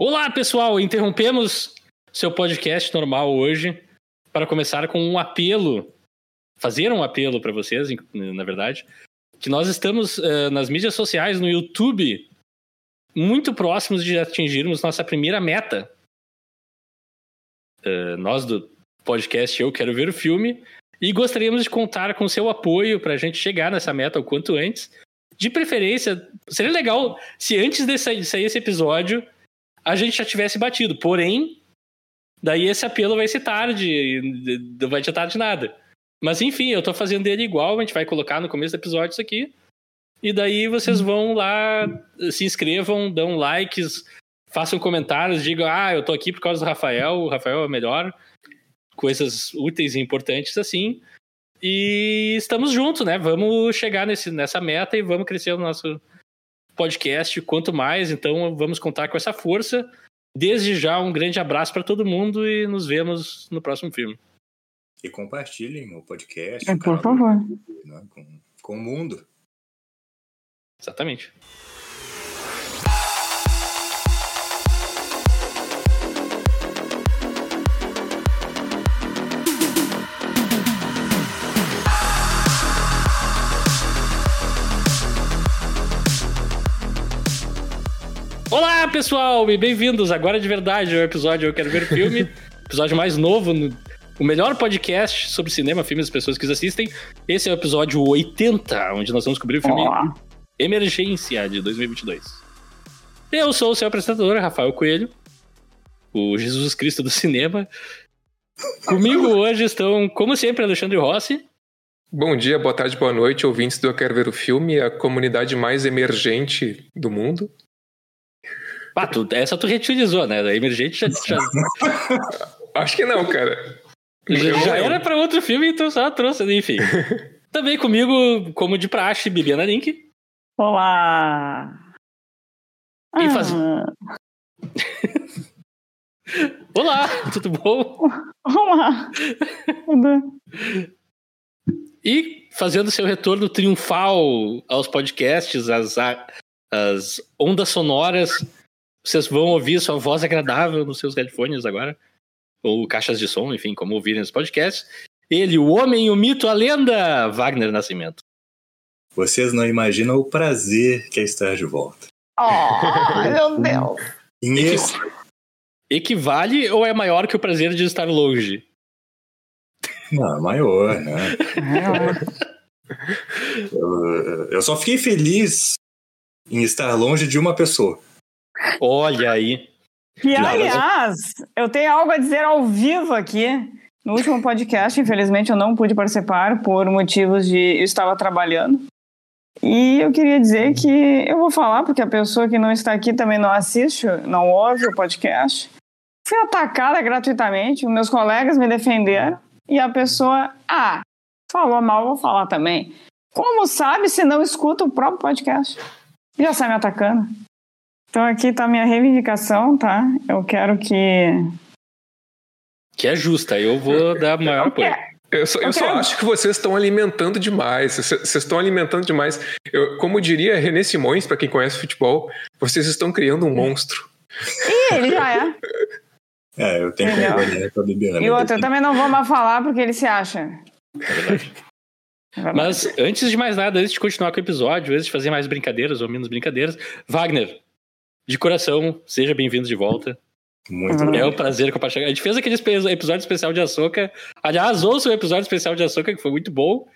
Olá, pessoal! Interrompemos seu podcast normal hoje para começar com um apelo, fazer um apelo para vocês, na verdade, que nós estamos uh, nas mídias sociais, no YouTube, muito próximos de atingirmos nossa primeira meta. Uh, nós do podcast Eu Quero Ver o Filme e gostaríamos de contar com seu apoio para a gente chegar nessa meta o quanto antes. De preferência, seria legal se antes de sair esse episódio a gente já tivesse batido. Porém, daí esse apelo vai ser tarde, não vai adiantar de nada. Mas enfim, eu tô fazendo ele igual, a gente vai colocar no começo do episódio isso aqui. E daí vocês vão lá, se inscrevam, dão likes, façam comentários, digam, ah, eu tô aqui por causa do Rafael, o Rafael é melhor. Coisas úteis e importantes assim. E estamos juntos, né? Vamos chegar nesse, nessa meta e vamos crescer o nosso podcast. Quanto mais, então vamos contar com essa força. Desde já, um grande abraço para todo mundo e nos vemos no próximo filme. E compartilhem o podcast. É, por favor. Né, com, com o mundo. Exatamente. Olá, pessoal, e bem-vindos agora de verdade ao episódio Eu Quero Ver o Filme, episódio mais novo, o melhor podcast sobre cinema, filmes e pessoas que os assistem. Esse é o episódio 80, onde nós vamos cobrir o filme Olá. Emergência de 2022. Eu sou o seu apresentador, Rafael Coelho, o Jesus Cristo do cinema. Comigo hoje estão, como sempre, Alexandre Rossi. Bom dia, boa tarde, boa noite, ouvintes do Eu Quero Ver o Filme, a comunidade mais emergente do mundo. Ah, tu, essa tu reutilizou, né? Da Emergente já, já... Acho que não, cara. Já, já era pra outro filme, então só trouxe, enfim. Também comigo, como de praxe, Bibiana Link. Olá! E faz... Ah. Olá, tudo bom? Olá! e fazendo seu retorno triunfal aos podcasts, às, às ondas sonoras vocês vão ouvir sua voz agradável nos seus headphones agora, ou caixas de som, enfim, como ouvirem nos podcasts. Ele, o homem, o mito, a lenda, Wagner Nascimento. Vocês não imaginam o prazer que é estar de volta. Oh, meu Deus! Equi equivale ou é maior que o prazer de estar longe? Não, é maior, né? eu, eu só fiquei feliz em estar longe de uma pessoa. Olha aí. E aliás, eu tenho algo a dizer ao vivo aqui. No último podcast, infelizmente, eu não pude participar por motivos de eu estava trabalhando. E eu queria dizer que eu vou falar, porque a pessoa que não está aqui também não assiste, não ouve o podcast. Fui atacada gratuitamente, meus colegas me defenderam, e a pessoa, ah, falou mal, vou falar também. Como sabe se não escuta o próprio podcast? Já sai me atacando. Então aqui está a minha reivindicação, tá? Eu quero que. Que é justa, eu vou dar maior apoio. Eu só, eu só acho que vocês estão alimentando demais. Vocês estão alimentando demais. Eu, como diria René Simões, para quem conhece futebol, vocês estão criando um monstro. Ih, ele já é. É, eu tenho que com a Bibiana. E outro, eu também não vou mais falar porque ele se acha. É Mas antes de mais nada, antes de continuar com o episódio, antes de fazer mais brincadeiras ou menos brincadeiras, Wagner, de coração, seja bem-vindo de volta. Muito É um prazer compartilhar. A gente fez aquele episódio especial de Açúcar. Aliás, ouça o episódio especial de Açúcar, que foi muito bom.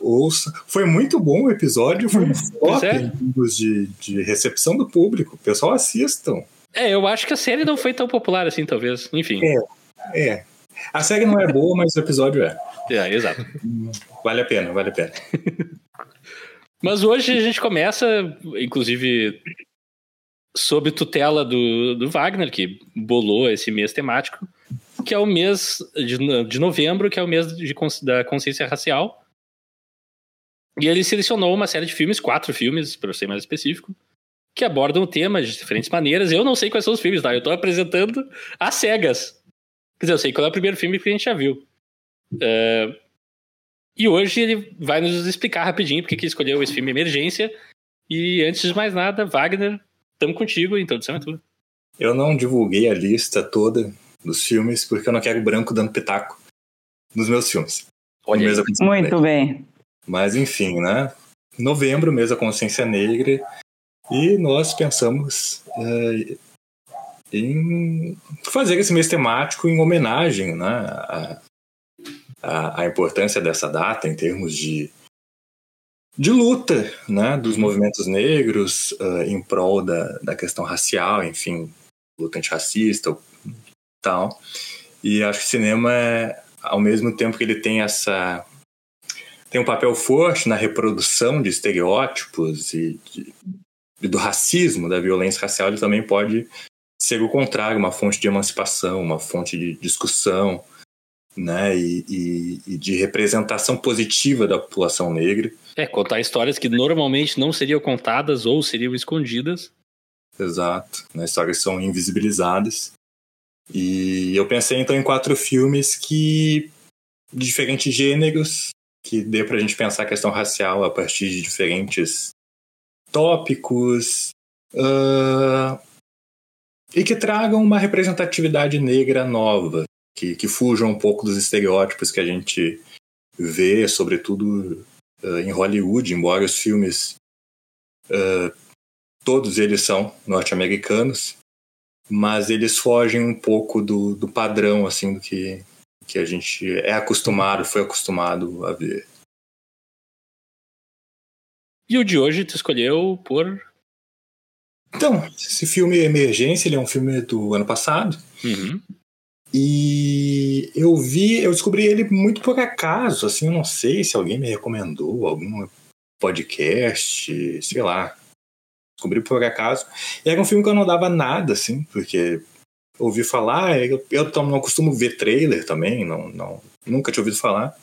Ouça. Foi muito bom o episódio, foi um top é. de, de recepção do público. Pessoal, assistam. É, eu acho que a série não foi tão popular assim, talvez. Enfim. É, é. A série não é boa, mas o episódio é. É, exato. Vale a pena, vale a pena. mas hoje a gente começa, inclusive, sob tutela do, do Wagner, que bolou esse mês temático, que é o mês de, de novembro, que é o mês de, da consciência racial. E ele selecionou uma série de filmes, quatro filmes, para ser mais específico, que abordam o tema de diferentes maneiras. Eu não sei quais são os filmes, tá? Eu tô apresentando às cegas. Quer dizer, eu sei qual é o primeiro filme que a gente já viu. Uh, e hoje ele vai nos explicar rapidinho porque que escolheu esse filme Emergência. E antes de mais nada, Wagner, Tamo contigo, introdução é tua. Eu não divulguei a lista toda dos filmes porque eu não quero branco dando pitaco nos meus filmes. Olha mês Consciência Muito bem. Mas enfim, né? Novembro, mês da consciência negra, e nós pensamos eh, em fazer esse mês temático em homenagem né, à, à- à importância dessa data em termos de, de luta né, dos movimentos negros eh, em prol da, da questão racial, enfim, luta antirracista e tal. E acho que o cinema, é, ao mesmo tempo que ele tem essa tem um papel forte na reprodução de estereótipos e, de- e do racismo, da violência racial, ele também pode ser o contrário, uma fonte de emancipação, uma fonte de discussão, né, e, e- e de representação positiva da população negra. É, contar histórias que normalmente não seriam contadas ou seriam escondidas. Exato, né, histórias que são invisibilizadas. E eu pensei então em quatro filmes que de diferentes gêneros que dê pra gente pensar a questão racial a partir de diferentes tópicos ah, e que tragam uma representatividade negra nova, que, que fujam um pouco dos estereótipos que a gente vê, sobretudo ah, em Hollywood, embora os filmes ah, todos eles são norte-americanos, mas eles fogem um pouco do, do padrão assim do que que a gente é acostumado, foi acostumado a ver. E o de hoje tu escolheu por. Então, esse filme Emergência, ele é um filme do ano passado. Uhum. E eu vi, eu descobri ele muito por acaso, assim, eu não sei se alguém me recomendou, algum podcast, sei lá. Descobri por acaso. E era um filme que eu não dava nada, assim, porque ouvi falar, eu, eu não costumo ver trailer também, não, não, nunca tinha ouvido falar.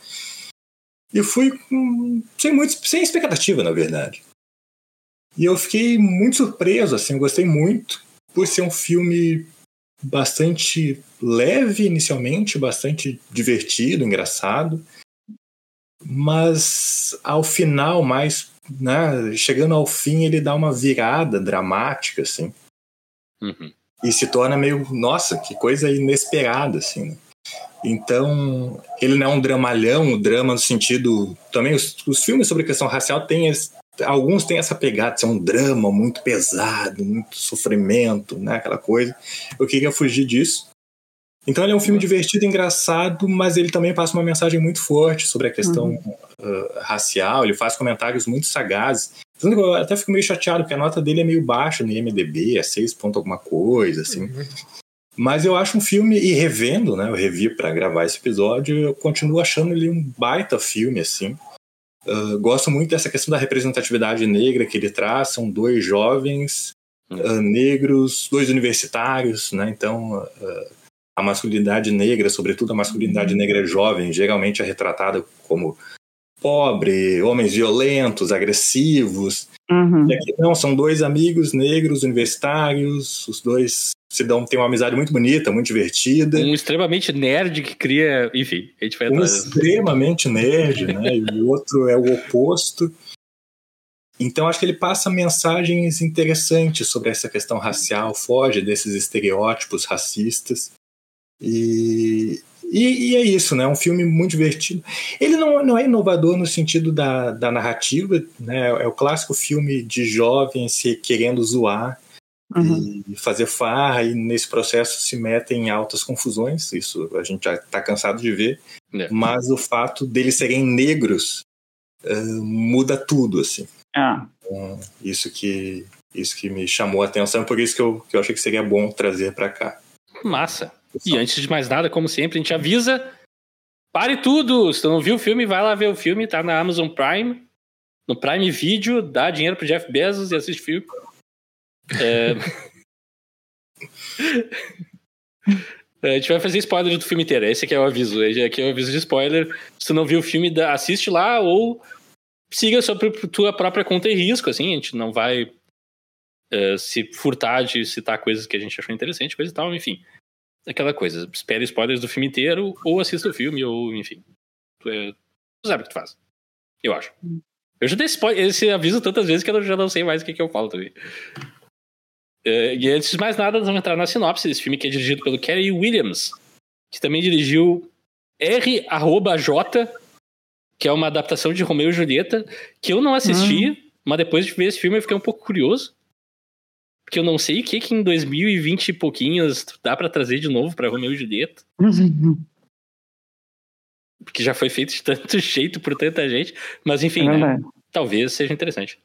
E fui sem, muito, sem expectativa, na verdade. E eu fiquei muito surpreso, assim, eu gostei muito, por ser um filme bastante leve inicialmente, bastante divertido, engraçado, mas ao final, mais, né, chegando ao fim, ele dá uma virada dramática, assim, Uhum. e se torna meio, nossa, que coisa inesperada, assim. né? Então, ele não é um dramalhão, um drama no sentido. Também os, os filmes sobre questão racial têm. esse- alguns têm essa pegada de ser um drama muito pesado, muito sofrimento, né? Aquela coisa. Eu queria fugir disso. Então, ele é um filme divertido, engraçado, mas ele também passa uma mensagem muito forte sobre a questão ah, racial. Ele faz comentários muito sagazes. Eu até fico meio chateado, porque a nota dele é meio baixa no IMDB, é 6 ponto alguma coisa, assim. Mas eu acho um filme, e revendo, né? Eu revi para gravar esse episódio, eu continuo achando ele um baita filme, assim. Ah, gosto muito dessa questão da representatividade negra que ele traz. São dois jovens ah, negros, dois universitários, né? Então, ah, a masculinidade negra, sobretudo a masculinidade negra jovem, geralmente é retratada como pobre, homens violentos, agressivos. Uhum. E aqui não, são dois amigos negros universitários, os dois se dão, têm uma amizade muito bonita, muito divertida. Um extremamente nerd que cria. Enfim, a gente vai Um atrás. extremamente nerd, né? E o outro é o oposto. Então acho que ele passa mensagens interessantes sobre essa questão racial, foge desses estereótipos racistas. E, e, e é isso, né? É um filme muito divertido. Ele não, não é inovador no sentido da, da narrativa, né? É o clássico filme de jovem se querendo zoar Uhum. e fazer farra, e nesse processo se metem em altas confusões. Isso a gente já está cansado de ver. É. Mas o fato deles serem negros ah, muda tudo, assim. Ah, Então, isso que isso que me chamou a atenção, por isso que eu, que eu achei que seria bom trazer para cá. Massa. E antes de mais nada, como sempre, a gente avisa. Pare tudo! Se tu não viu o filme, vai lá ver o filme, tá na Amazon Prime. No Prime Video, dá dinheiro pro Jeff Bezos e assiste o filme. É... A gente vai fazer spoiler do filme inteiro. Esse aqui é o aviso. Esse aqui é o aviso de spoiler. Se tu não viu o filme, assiste lá ou siga sobre tua própria conta e risco. Assim, a gente não vai eh, se furtar de citar coisas que a gente achou interessante, coisa e tal, enfim. Aquela coisa. Espere spoilers do filme inteiro ou assista o filme, ou enfim. Tu, é, tu sabe o que tu faz. Eu acho. Eu já dei spoiler, esse aviso tantas vezes que eu já não sei mais o que, que eu falo também. Uh, e antes de mais nada, vamos entrar na sinopse desse filme que é dirigido pelo Kerry Williams, que também dirigiu R.J., que é uma adaptação de Romeu e Julieta, que eu não assisti, hum. mas depois de ver esse filme eu fiquei um pouco curioso. Porque eu não sei o que que em 2020 e pouquinhos dá para trazer de novo para Romeu e Julieta. Porque já foi feito de tanto jeito por tanta gente. Mas enfim, é né? talvez seja interessante.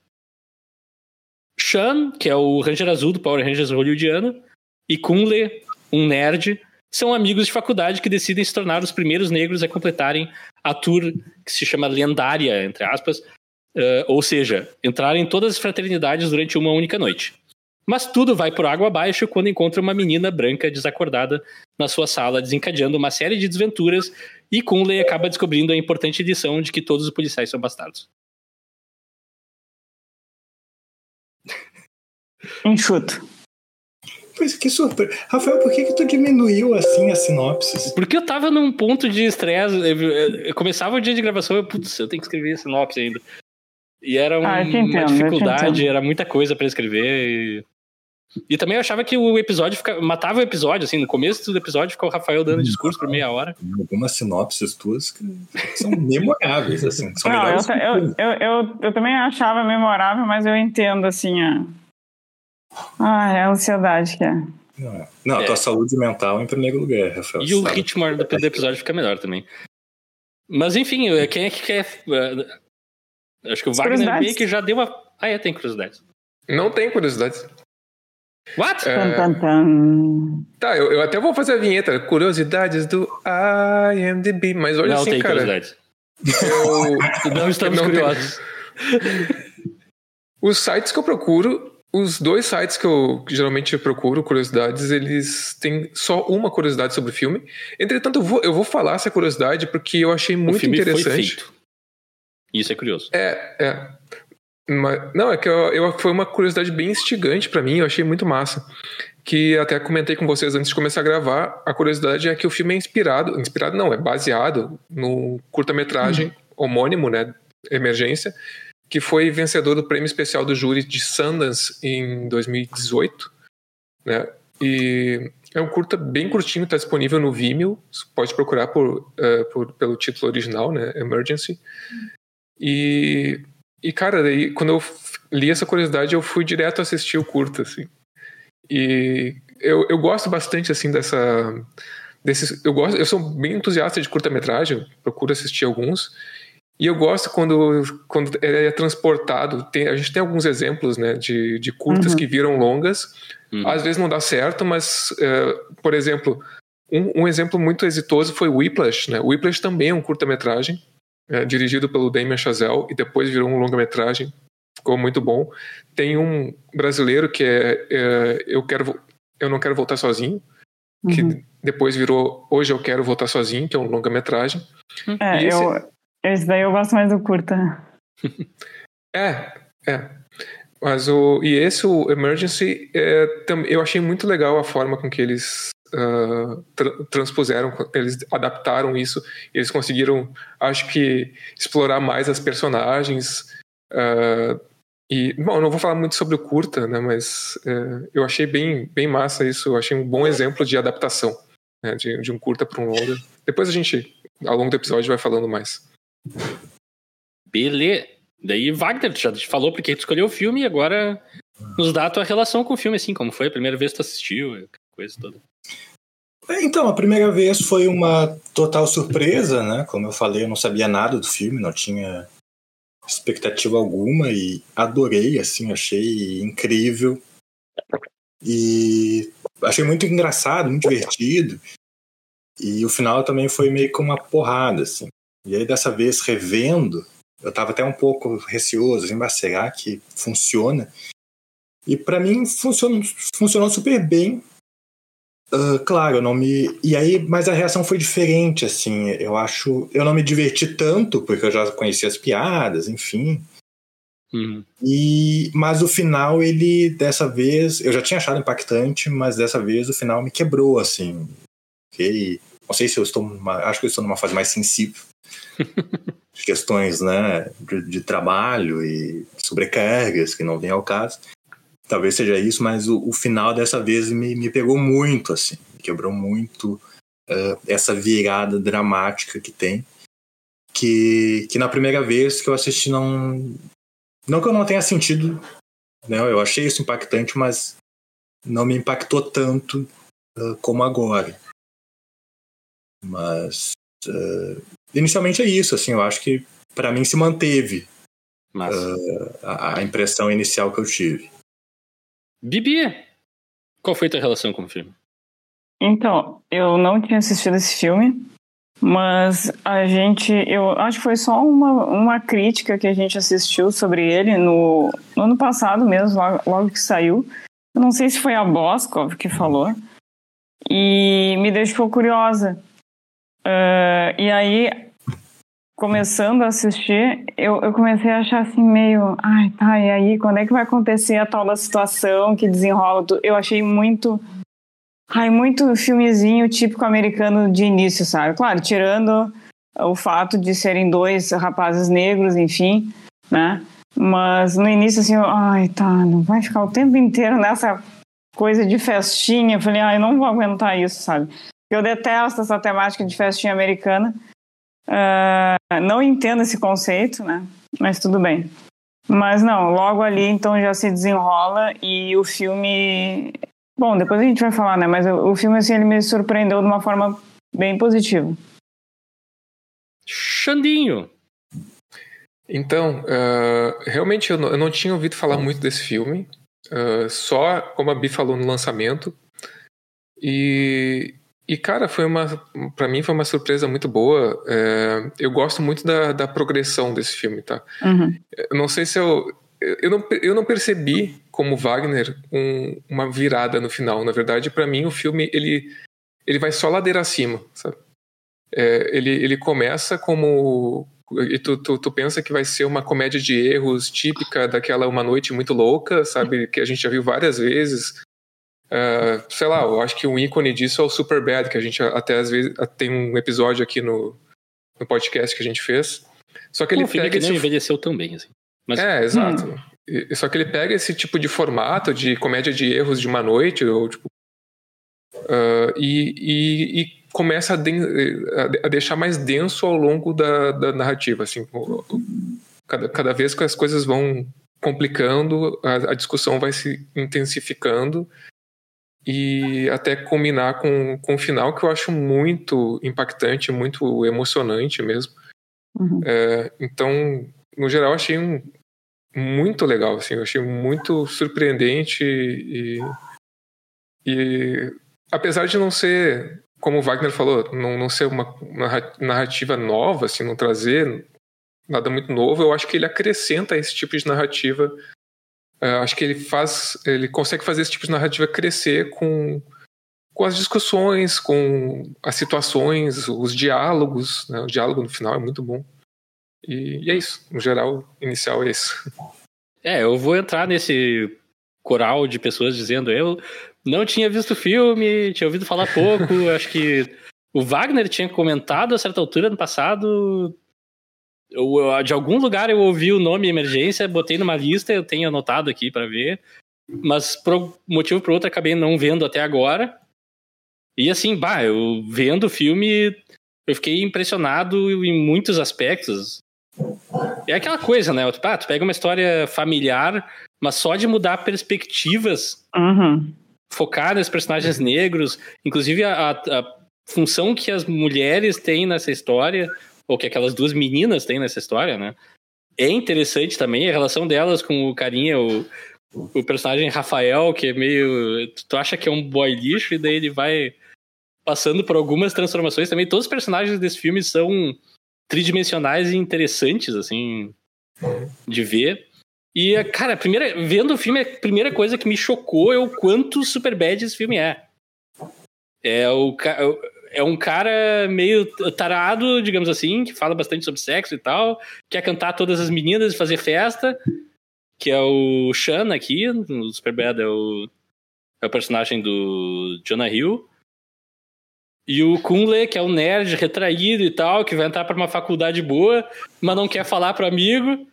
Sean, que é o Ranger Azul do Power Rangers hollywoodiano, e Kunle, um nerd, são amigos de faculdade que decidem se tornar os primeiros negros a completarem a tour que se chama lendária, entre aspas, uh, ou seja, entrarem em todas as fraternidades durante uma única noite. Mas tudo vai por água abaixo quando encontra uma menina branca desacordada na sua sala, desencadeando uma série de desventuras, e Kunley acaba descobrindo a importante lição de que todos os policiais são bastardos. Enxuto. Pois que surpresa. Rafael, por que, que tu diminuiu assim a sinopse? Porque eu tava num ponto de estresse. Eu começava o dia de gravação e eu, putz, eu tenho que escrever a sinopse ainda. E era um, ah, entendo, uma dificuldade, era muita coisa para escrever. E... E também eu achava que o episódio fica, matava o episódio, assim, no começo do episódio ficou o Rafael dando discurso por meia hora. Algumas sinopses tuas que são memoráveis, assim. São Não, eu, eu, eu, eu, eu, também achava memorável, mas eu entendo, assim, a... Ah, é a ansiedade que é. Não, não é. a tua saúde mental em primeiro lugar, Rafael. E o ritmo do, do episódio fica melhor também. Mas enfim, quem é que quer... Acho que o Wagner meio que já deu uma... Ah, é, tem curiosidade. Não tem curiosidade. What? É... Tan, tan, tan. Tá, eu, eu, até vou fazer a vinheta. Curiosidades do IMDb. Mas olha não assim, tem cara. Curiosidade. Eu... não estamos não curiosos. Tem... Os sites que eu procuro, os dois sites que eu geralmente procuro, curiosidades, eles têm só uma curiosidade sobre o filme. Entretanto, eu vou, eu vou falar essa curiosidade porque eu achei muito o filme interessante. Foi feito. Isso é curioso. É, é. Mas, não, é que eu, eu, foi uma curiosidade bem instigante para mim, eu achei muito massa. Que até comentei com vocês antes de começar a gravar. A curiosidade é que o filme é inspirado, inspirado não, é baseado no curta-metragem uhum. homônimo, né? Emergência, que foi vencedor do prêmio especial do júri de Sundance em 2018, né? E é um curta bem curtinho, está disponível no Vimeo, você pode procurar por, uh, por, pelo título original, né? Emergency. E e, cara, daí, quando eu li essa curiosidade, eu fui direto assistir o curta, assim. E eu, eu gosto bastante, assim, dessa... Desses, eu, gosto, eu sou bem entusiasta de curta-metragem, procuro assistir alguns. E eu gosto quando, quando é transportado. Tem, a gente tem alguns exemplos né, de, de curtas uhum. que viram longas. Uhum. Às vezes não dá certo, mas, é, por exemplo, um, um, exemplo muito exitoso foi o Whiplash. Né? O Whiplash também é um curta-metragem é, dirigido pelo Damien Chazelle e depois virou um longa-metragem. Ficou muito bom. Tem um brasileiro que é, é Eu Quero Eu Não Quero Voltar Sozinho, que uhum. depois virou Hoje Eu Quero Voltar Sozinho, que é um longa-metragem. É, esse... eu, esse daí eu gosto mais do curta. é, é. Mas o, e esse, o Emergency, é, eu achei muito legal a forma com que eles uh, tra transpuseram, eles adaptaram isso, eles conseguiram, acho que, explorar mais as personagens. Uh, e, bom, não vou falar muito sobre o curta, né, mas uh, eu achei bem, bem massa isso, eu achei um bom exemplo de adaptação né, de, de um curta para um longa. Depois a gente, ao longo do episódio, vai falando mais. Beleza. Daí, Wagner, já te falou porque tu escolheu o filme e agora nos dá a tua relação com o filme, assim, como foi a primeira vez que tu assistiu, coisa toda. É, então, a primeira vez foi uma total surpresa, né? Como eu falei, eu não sabia nada do filme, não tinha expectativa alguma e adorei, assim, achei incrível. E achei muito engraçado, muito divertido. E o final também foi meio que uma porrada, assim. E aí, dessa vez, revendo, eu estava até um pouco receoso, assim, mas será que funciona? E para mim funcionou, funcionou super bem. Uh, claro, eu não me. E aí, mas a reação foi diferente, assim. Eu acho. Eu não me diverti tanto, porque eu já conhecia as piadas, enfim. Uhum. E, mas o final, ele, dessa vez, eu já tinha achado impactante, mas dessa vez o final me quebrou, assim. Fiquei, não sei se eu estou. Numa, acho que eu estou numa fase mais sensível. de questões né, de, de trabalho e sobrecargas que não vem ao caso. Talvez seja isso, mas o, o final dessa vez me, me pegou muito, assim, quebrou muito uh, essa virada dramática que tem, que, que na primeira vez que eu assisti não, não que eu não tenha sentido, né, eu achei isso impactante, mas não me impactou tanto uh, como agora. Mas uh, inicialmente é isso, assim, eu acho que para mim se manteve uh, a, a, impressão inicial que eu tive. Bibi, qual foi a tua relação com o filme? Então, eu não tinha assistido esse filme, mas a gente, eu acho que foi só uma, uma crítica que a gente assistiu sobre ele no, no ano passado mesmo, logo, logo que saiu. Eu não sei se foi a Boscov que falou, e me deixou curiosa. Uh, e aí começando a assistir, eu, eu comecei a achar assim meio, ai, tá, e aí, quando é que vai acontecer a tal da situação que desenrola? Eu achei muito, ai, muito filmezinho típico americano de início, sabe? Claro, tirando o fato de serem dois rapazes negros, enfim, né? Mas no início, assim, eu, ai, tá, não vai ficar o tempo inteiro nessa coisa de festinha. Eu falei, ai, não vou aguentar isso, sabe? Eu detesto essa temática de festinha americana. Uh, não entendo esse conceito, né? Mas tudo bem. Mas não, logo ali então já se desenrola e o filme. Bom, depois a gente vai falar, né? Mas o filme assim ele me surpreendeu de uma forma bem positiva. Xandinho. Então, uh, realmente eu não, eu não, tinha ouvido falar muito desse filme, uh, só como a Bi falou no lançamento. E e, cara, foi uma. para mim foi uma surpresa muito boa. É, eu gosto muito da, da progressão desse filme, tá? Uhum. Eu não sei se eu. Eu não, eu não percebi como Wagner um, uma virada no final. Na verdade, para mim, o filme ele, ele vai só ladeira acima, sabe? É, ele, ele começa como. E tu, tu, tu, pensa que vai ser uma comédia de erros típica daquela Uma Noite Muito Louca, sabe? Que a gente já viu várias vezes. Uh, sei lá, eu acho que um ícone disso é o Super Bad, que a gente até às vezes tem um episódio aqui no, no podcast que a gente fez. Só que ele pega. Que esse... envelheceu também, assim. Mas... É, exato. Hum. Só que ele pega esse tipo de formato de comédia de erros de uma noite, ou tipo. Uh, e, e, e, começa a, de, a, deixar mais denso ao longo da, da narrativa. Assim, cada, cada vez que as coisas vão complicando, a, a discussão vai se intensificando e até combinar com, com o final que eu acho muito impactante, muito emocionante mesmo. Uhum. É, então, no geral, achei um, muito legal, assim, eu achei muito surpreendente e, e apesar de não ser, como o Wagner falou, não, não ser uma narrativa nova, assim, não trazer nada muito novo, eu acho que ele acrescenta esse tipo de narrativa acho que ele faz, ele consegue fazer esse tipo de narrativa crescer com, com as discussões, com as situações, os diálogos. Né? O diálogo no final é muito bom. E, e, é isso. No geral, inicial é isso. É, eu vou entrar nesse coral de pessoas dizendo eu não tinha visto o filme, tinha ouvido falar pouco. acho que o Wagner tinha comentado a certa altura no passado eu, de algum lugar eu ouvi o nome emergência, botei numa lista, eu tenho anotado aqui para ver. Mas por motivo por outro acabei não vendo até agora. E assim, bah, eu vendo o filme, eu fiquei impressionado em muitos aspectos. É aquela coisa, né? Ah, tu pega uma história familiar, mas só de mudar perspectivas, uhum. focar nos personagens negros, inclusive a, a função que as mulheres têm nessa história, ou que aquelas duas meninas têm nessa história, né? É interessante também a relação delas com o carinha, o, o personagem Rafael, que é meio. Tu acha que é um boy lixo, e daí ele vai passando por algumas transformações também. Todos os personagens desse filme são tridimensionais e interessantes, assim, de ver. E, cara, primeira, vendo o filme, a primeira coisa que me chocou é o quanto super bad esse filme é. É o, é um cara meio tarado, digamos assim, que fala bastante sobre sexo e tal, quer cantar todas as meninas e fazer festa, que é o Shan aqui, no Superbad é o, é o personagem do Jonah Hill. E o Kunle, que é o nerd retraído e tal, que vai entrar para uma faculdade boa, mas não quer falar pro amigo.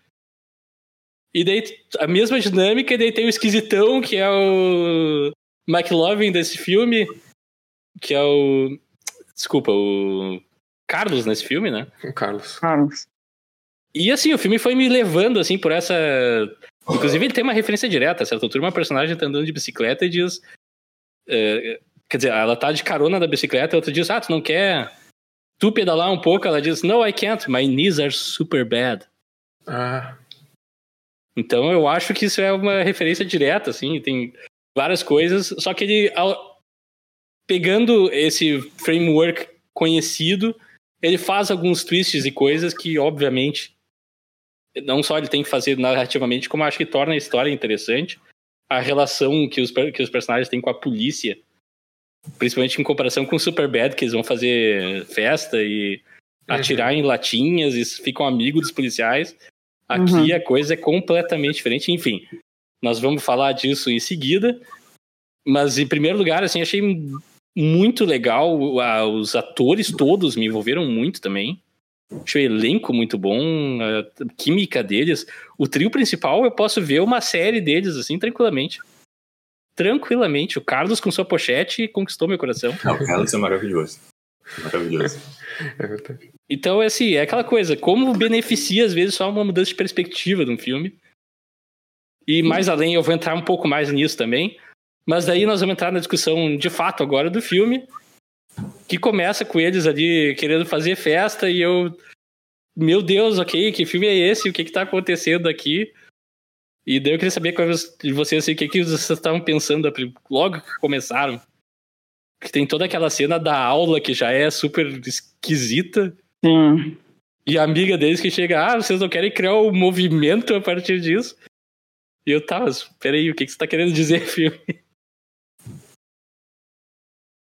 E daí a mesma dinâmica, e daí tem o esquisitão, que é o McLovin desse filme, que é o. Desculpa, o Carlos nesse filme, né? O Carlos. Carlos. E assim, o filme foi me levando, assim, por essa. Inclusive, ele tem uma referência direta, certo? altura, uma personagem tá andando de bicicleta e diz. eh, quer dizer, ela tá de carona da bicicleta, outra diz, ah, tu não quer tu pedalar um pouco? Ela diz, no, I can't, my knees are super bad. Ah, Então eu acho que isso é uma referência direta, assim, tem várias coisas, só que ele, ao- pegando esse framework conhecido, ele faz alguns twists e coisas que, obviamente, não só ele tem que fazer narrativamente, como acho que torna a história interessante. A relação que os, que os personagens têm com a polícia, principalmente em comparação com o Superbad, que eles vão fazer festa e atirar em latinhas e ficam amigos dos policiais. Aqui Uhum. a coisa é completamente diferente. Enfim, nós vamos falar disso em seguida. Mas, em primeiro lugar, assim, achei muito legal. a- Os atores todos me envolveram muito também. Achei o elenco muito bom, a química deles. O trio principal, eu posso ver uma série deles, assim, tranquilamente. Tranquilamente. O Carlos com sua pochete conquistou meu coração. Não, o Carlos é maravilhoso. Maravilhoso. é. Então, é assim, é aquela coisa, como beneficia, às vezes, só uma mudança de perspectiva de um filme. E mais além, eu vou entrar um pouco mais nisso também. Mas daí nós vamos entrar na discussão de fato agora do filme, que começa com eles ali querendo fazer festa e eu. Meu Deus, ok, que filme é esse? O que que tá acontecendo aqui? E daí eu queria saber de vocês, assim, o que, que vocês estavam pensando logo que começaram. Que tem toda aquela cena da aula que já é super esquisita. Sim. E a amiga deles que chega, ah, vocês não querem criar um movimento a partir disso? E eu, tá, mas peraí, o que, que você tá querendo dizer, filme?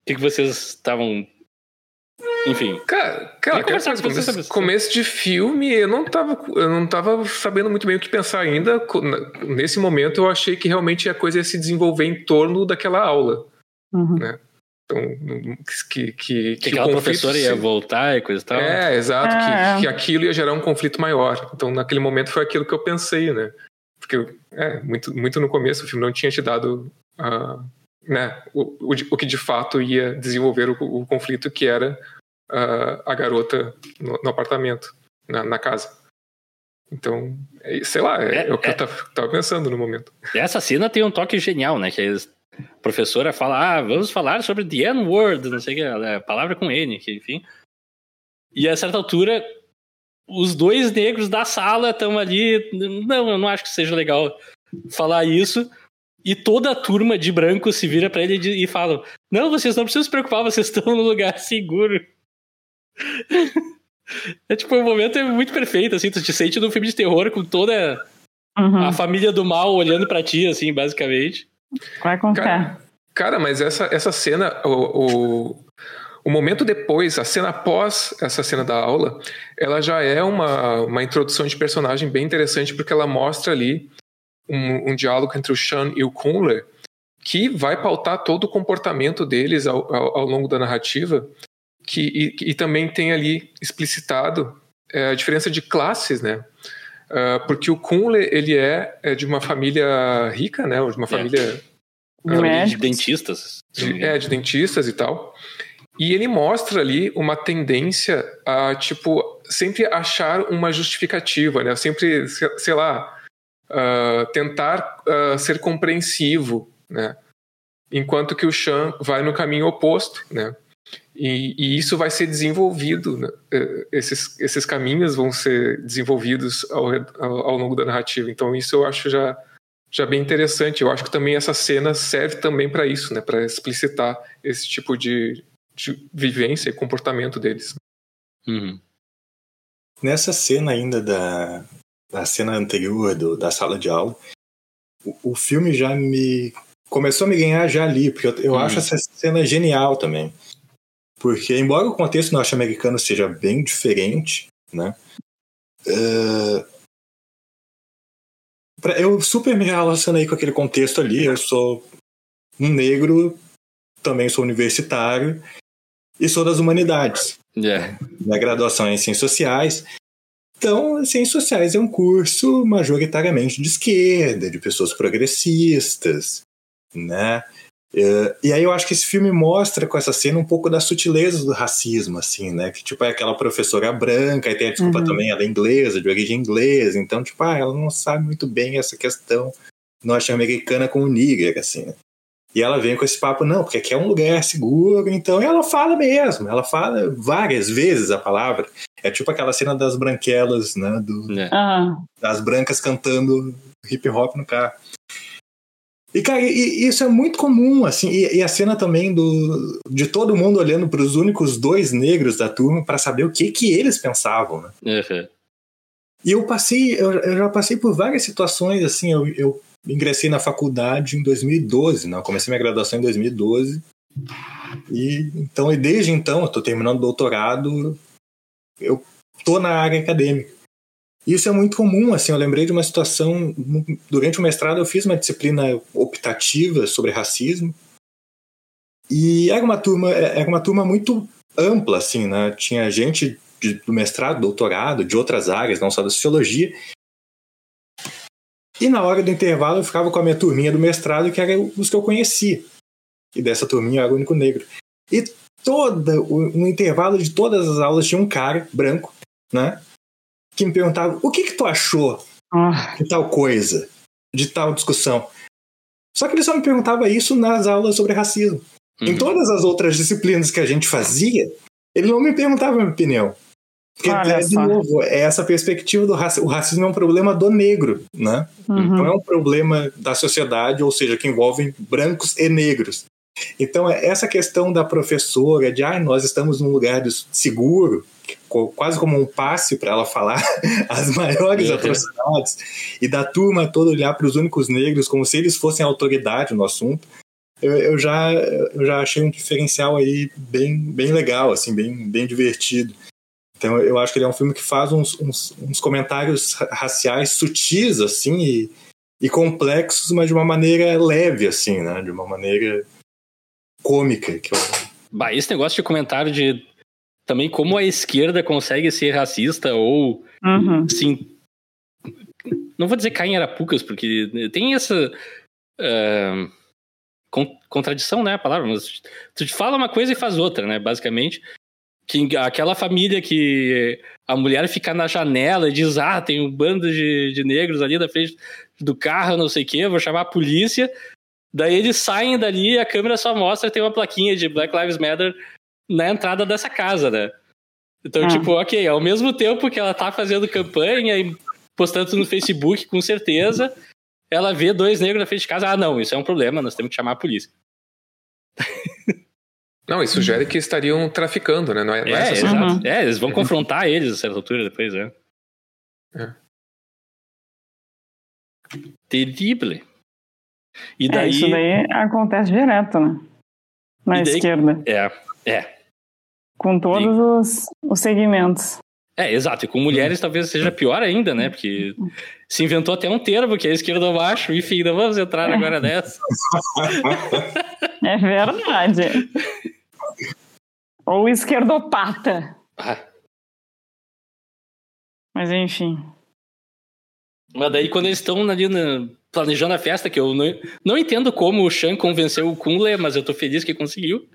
O que, que vocês estavam. Enfim. Cara, cara conversar com você começo, sobre isso. começo de filme, eu não, tava, eu não tava sabendo muito bem o que pensar ainda. Nesse momento, eu achei que realmente a coisa ia se desenvolver em torno daquela aula. Uhum. Então, não- que, que, que, Que o aquela professora ia se- voltar e coisa e tal. É, exato, É, é. que, que aquilo ia gerar um conflito maior. Então, naquele momento, foi aquilo que eu pensei, né? Porque, é, muito, muito no começo, o filme não tinha te dado ah, né, o, o, o que de fato ia desenvolver o, o conflito, que era ah, a garota no, no apartamento, na, na casa. Então, é- sei lá, é, É, é o que é. eu tava, tava pensando no momento. Essa cena tem um toque genial, né? Que a professora fala, ah, vamos falar sobre the N-word, não sei o que, é, palavra com N, que, enfim. E a certa altura, os dois negros da sala estão ali. Não, eu não acho que seja legal falar isso. E toda a turma de branco se vira pra ele e falam: Não, vocês não precisam se preocupar, vocês estão num lugar seguro. É tipo, o momento é muito perfeito, assim, tu te sente num filme de terror com toda Uhum. a família do mal olhando pra ti, assim, basicamente. Vai fé. Cara, cara, mas essa, essa cena, o, o, o momento depois, a cena após essa cena da aula, ela já é uma, uma introdução de personagem bem interessante, porque ela mostra ali um, um diálogo entre o Sean e o Kunler, que vai pautar todo o comportamento deles ao, ao, ao longo da narrativa, que, e, e também tem ali explicitado é, a diferença de classes, né? Ah, porque o Kunle ele é, é de uma família rica, né? De uma família De de médicos. dentistas. de, é, de dentistas e tal. E ele mostra ali uma tendência a, tipo, sempre achar uma justificativa, né? Sempre, se- sei lá, ah, tentar ah, ser compreensivo, né? Enquanto que o Chan vai no caminho oposto, né? E, e isso vai ser desenvolvido, né? Eh, esses, esses caminhos vão ser desenvolvidos ao, ao, ao longo da narrativa. Então isso eu acho já, já bem interessante. Eu acho que também essa cena serve também para isso, né? Para explicitar esse tipo de, de vivência e comportamento deles. Uhum. Nessa cena ainda da, da cena anterior do, da sala de aula, o, o filme já me começou a me ganhar já ali, porque eu, eu Hum. acho essa cena genial também. Porque, embora o contexto norte-americano seja bem diferente, né? eh, pra- eu super me relacionei com aquele contexto ali. Eu sou um negro, também sou universitário e sou das humanidades É. minha graduação é em Ciências Sociais. Então, Ciências Sociais é um curso majoritariamente de esquerda, de pessoas progressistas, né? É, e aí eu acho que esse filme mostra com essa cena um pouco das sutilezas do racismo, assim, né? Que tipo é aquela professora branca, e tem a desculpa uhum. também, ela é inglesa, de origem inglesa, então tipo, ah, ela não sabe muito bem essa questão norte-americana com o nigger, assim, né? E ela vem com esse papo, não, porque aqui é um lugar seguro, então ela fala mesmo, ela fala várias vezes a palavra. É tipo aquela cena das branquelas, né? Do, é. Das brancas cantando hip hop no carro. E, cara, e, isso é muito comum, assim, e, e, a cena também do, de todo mundo olhando para os únicos dois negros da turma para saber o que que eles pensavam, né? Uhum. E eu passei, eu, eu, já passei por várias situações, assim, eu, eu ingressei na faculdade em 2012, né? Eu comecei minha graduação em 2012. E então, e desde então, eu estou terminando o doutorado, eu tô na área acadêmica. Isso é muito comum, assim, eu lembrei de uma situação, durante o mestrado eu fiz uma disciplina optativa sobre racismo, e era uma turma, era uma turma muito ampla, assim, né? Tinha gente de, do mestrado, doutorado, de outras áreas, não só da sociologia, e na hora do intervalo eu ficava com a minha turminha do mestrado, que era os que eu conhecia. E dessa turminha eu era o único negro. E toda, no intervalo de todas as aulas tinha um cara branco, né? Que me perguntava: o que que tu achou ah. de tal coisa, de tal discussão? Só que ele só me perguntava isso nas aulas sobre racismo. Uhum. Em todas as outras disciplinas que a gente fazia, ele não me perguntava a minha opinião. Porque, Olha de só. novo, é essa perspectiva do racismo. O racismo é um problema do negro, né? Uhum. Não é um problema da sociedade, ou seja, que envolve brancos e negros. Então, é essa questão da professora, de ah, nós estamos num lugar seguro, quase como um passe para ela falar as maiores uhum. atrocidades, e da turma toda olhar para os únicos negros como se eles fossem autoridade no assunto, eu, eu, já, eu já achei um diferencial aí bem, bem legal, assim, bem, bem divertido. Então eu acho que ele é um filme que faz uns, uns, uns comentários raciais sutis, assim, e, e, complexos, mas de uma maneira leve, assim, né? De uma maneira cômica. Que eu... Bah, esse negócio de comentário de também como a esquerda consegue ser racista ou uhum. assim não vou dizer cair em arapucas porque tem essa uh, contradição né a palavra mas tu fala uma coisa e faz outra né basicamente que aquela família que a mulher fica na janela e diz: Ah, tem um bando de, de negros ali na frente do carro, não sei o quê, vou chamar a polícia. Daí eles saem dali e a câmera só mostra que tem uma plaquinha de Black Lives Matter na entrada dessa casa, né? Então, ah. tipo, ok, ao mesmo tempo que ela tá fazendo campanha e postando no Facebook, com certeza, ela vê dois negros na frente de casa. Ah, não, isso é um problema, nós temos que chamar a polícia. Não, isso sugere que estariam traficando, né? Não é, não é, é, uhum. é eles vão confrontar eles a certa altura depois, né? É. Terrible. E daí... É, isso daí acontece direto, né? Na daí... esquerda. É, é. Com todos e... os, os segmentos. É, exato. E com mulheres talvez seja pior ainda, né? Porque se inventou até um termo que é esquerda baixo. Enfim, não vamos entrar é. agora nessa. É verdade. Ou esquerdopata. Ah. Mas enfim. Mas daí quando eles estão ali na, planejando a festa, que eu não, não entendo como o Shan convenceu o Kunle, mas eu tô feliz que conseguiu.